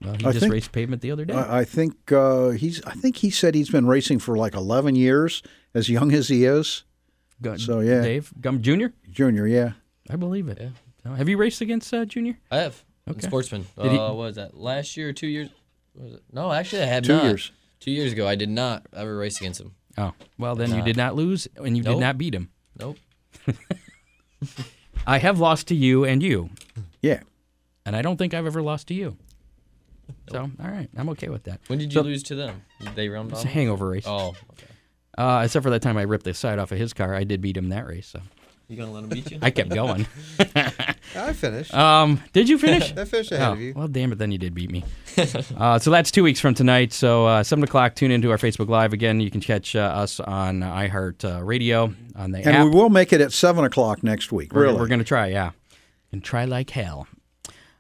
Uh, well, he I just think- raced pavement the other day. I I think uh, he's. I think he said he's been racing for like 11 years, as young as he is. Gu- so, yeah. Dave Gum Junior. Junior, yeah. I believe it. Uh, Have you raced against uh, Junior? I have. Okay. Okay. Sportsman. Did he- uh, what was that? Last year or two years? Was it? No, actually, I had Two not. years. Two years ago, I did not ever race against him. Oh, well then you did not lose and you did not beat him. Nope. I have lost to you and you. Yeah. And I don't think I've ever lost to you. So, all right, I'm okay with that. When did you So- lose to them? Did they round It's off? a hangover race. Oh, okay. Uh, except for that time I ripped the side off of his car, I did beat him that race. So You gonna let him beat you? I kept going. I finished. Um, did you finish? I finished ahead Oh, of you. well, damn it, then you did beat me. uh, so that's two weeks from tonight. So uh, seven o'clock. Tune into our Facebook Live again. You can catch uh, us on iHeart uh, Radio on the And app. we will make it at 7 o'clock next week. We're, really. we're going to try, yeah. And try like hell.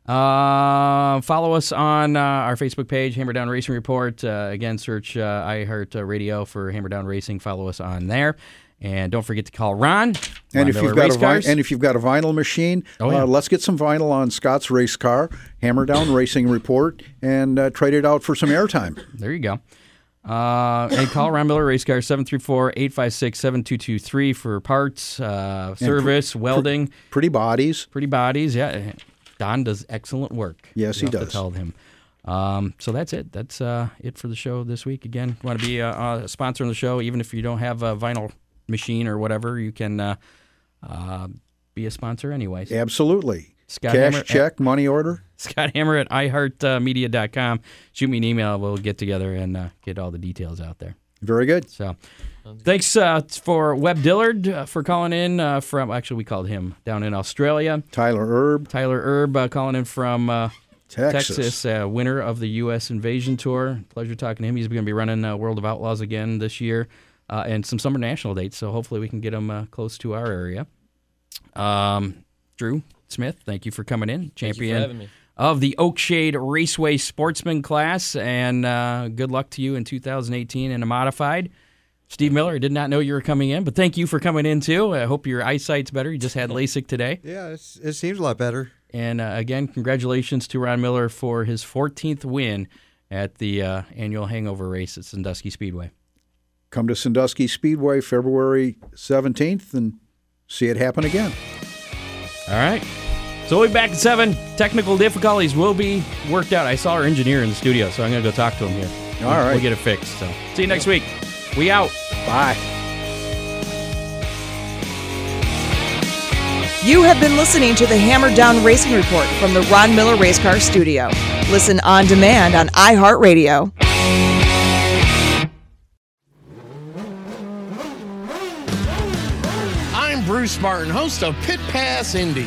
Uh, follow us on uh, our Facebook page, Hammer Down Racing Report. Uh, again, search uh, iHeart uh, Radio for Hammer Down Racing. Follow us on there. And don't forget to call Ron. Ron and if Miller you've got a vi- and if you've got a vinyl machine, Oh, yeah. uh, let's get some vinyl on Scott's race car, Hammer Down Racing Report, and uh, trade it out for some airtime. There you go. Uh, and call Ron Miller Race Car 734-856-7223 for parts, uh, service, welding, Pretty bodies. pretty bodies. Yeah, Don does excellent work. Yes, he have to does. tell him. Um, so that's it. That's uh, it for the show this week. Again, want to be a, a sponsor on the show, even if you don't have a vinyl machine or whatever, you can uh, uh, be a sponsor anyways. Absolutely. Scott Cash Hammer- check, money order. Scott Hammer at iHeartMedia.com. Shoot me an email. We'll get together and uh, get all the details out there. Very good. So, thanks uh, for Webb Dillard uh, for calling in uh, from. Actually, we called him down in Australia. Tyler Erb, Tyler Erb uh, calling in from uh, Texas. Texas, uh, winner of the U.S. Invasion Tour. Pleasure talking to him. He's going to be running uh, World of Outlaws again this year, uh, and some summer national dates. So hopefully we can get him uh, close to our area. Um, Drew Smith, thank you for coming in, Thank you for champion having me. of the Oakshade Raceway Sportsman class, and uh, good luck to you in 2018 in a modified. Steve Miller, I did not know you were coming in, but thank you for coming in too. I hope your eyesight's better. You just had LASIK today. Yeah, it's, it seems a lot better. And uh, again, congratulations to Ron Miller for his 14th win at the uh, annual hangover race at Sandusky Speedway. Come to Sandusky Speedway February 17th and see it happen again. All right. So we'll be back at 7. Technical difficulties will be worked out. I saw our engineer in the studio, so I'm going to go talk to him here. All right. We'll get it fixed. So see you next week. We out. Bye. You have been listening to the Hammer Down Racing Report from the Ron Miller Race Car Studio. Listen on demand on iHeartRadio. I'm Bruce Martin, host of Pit Pass Indy.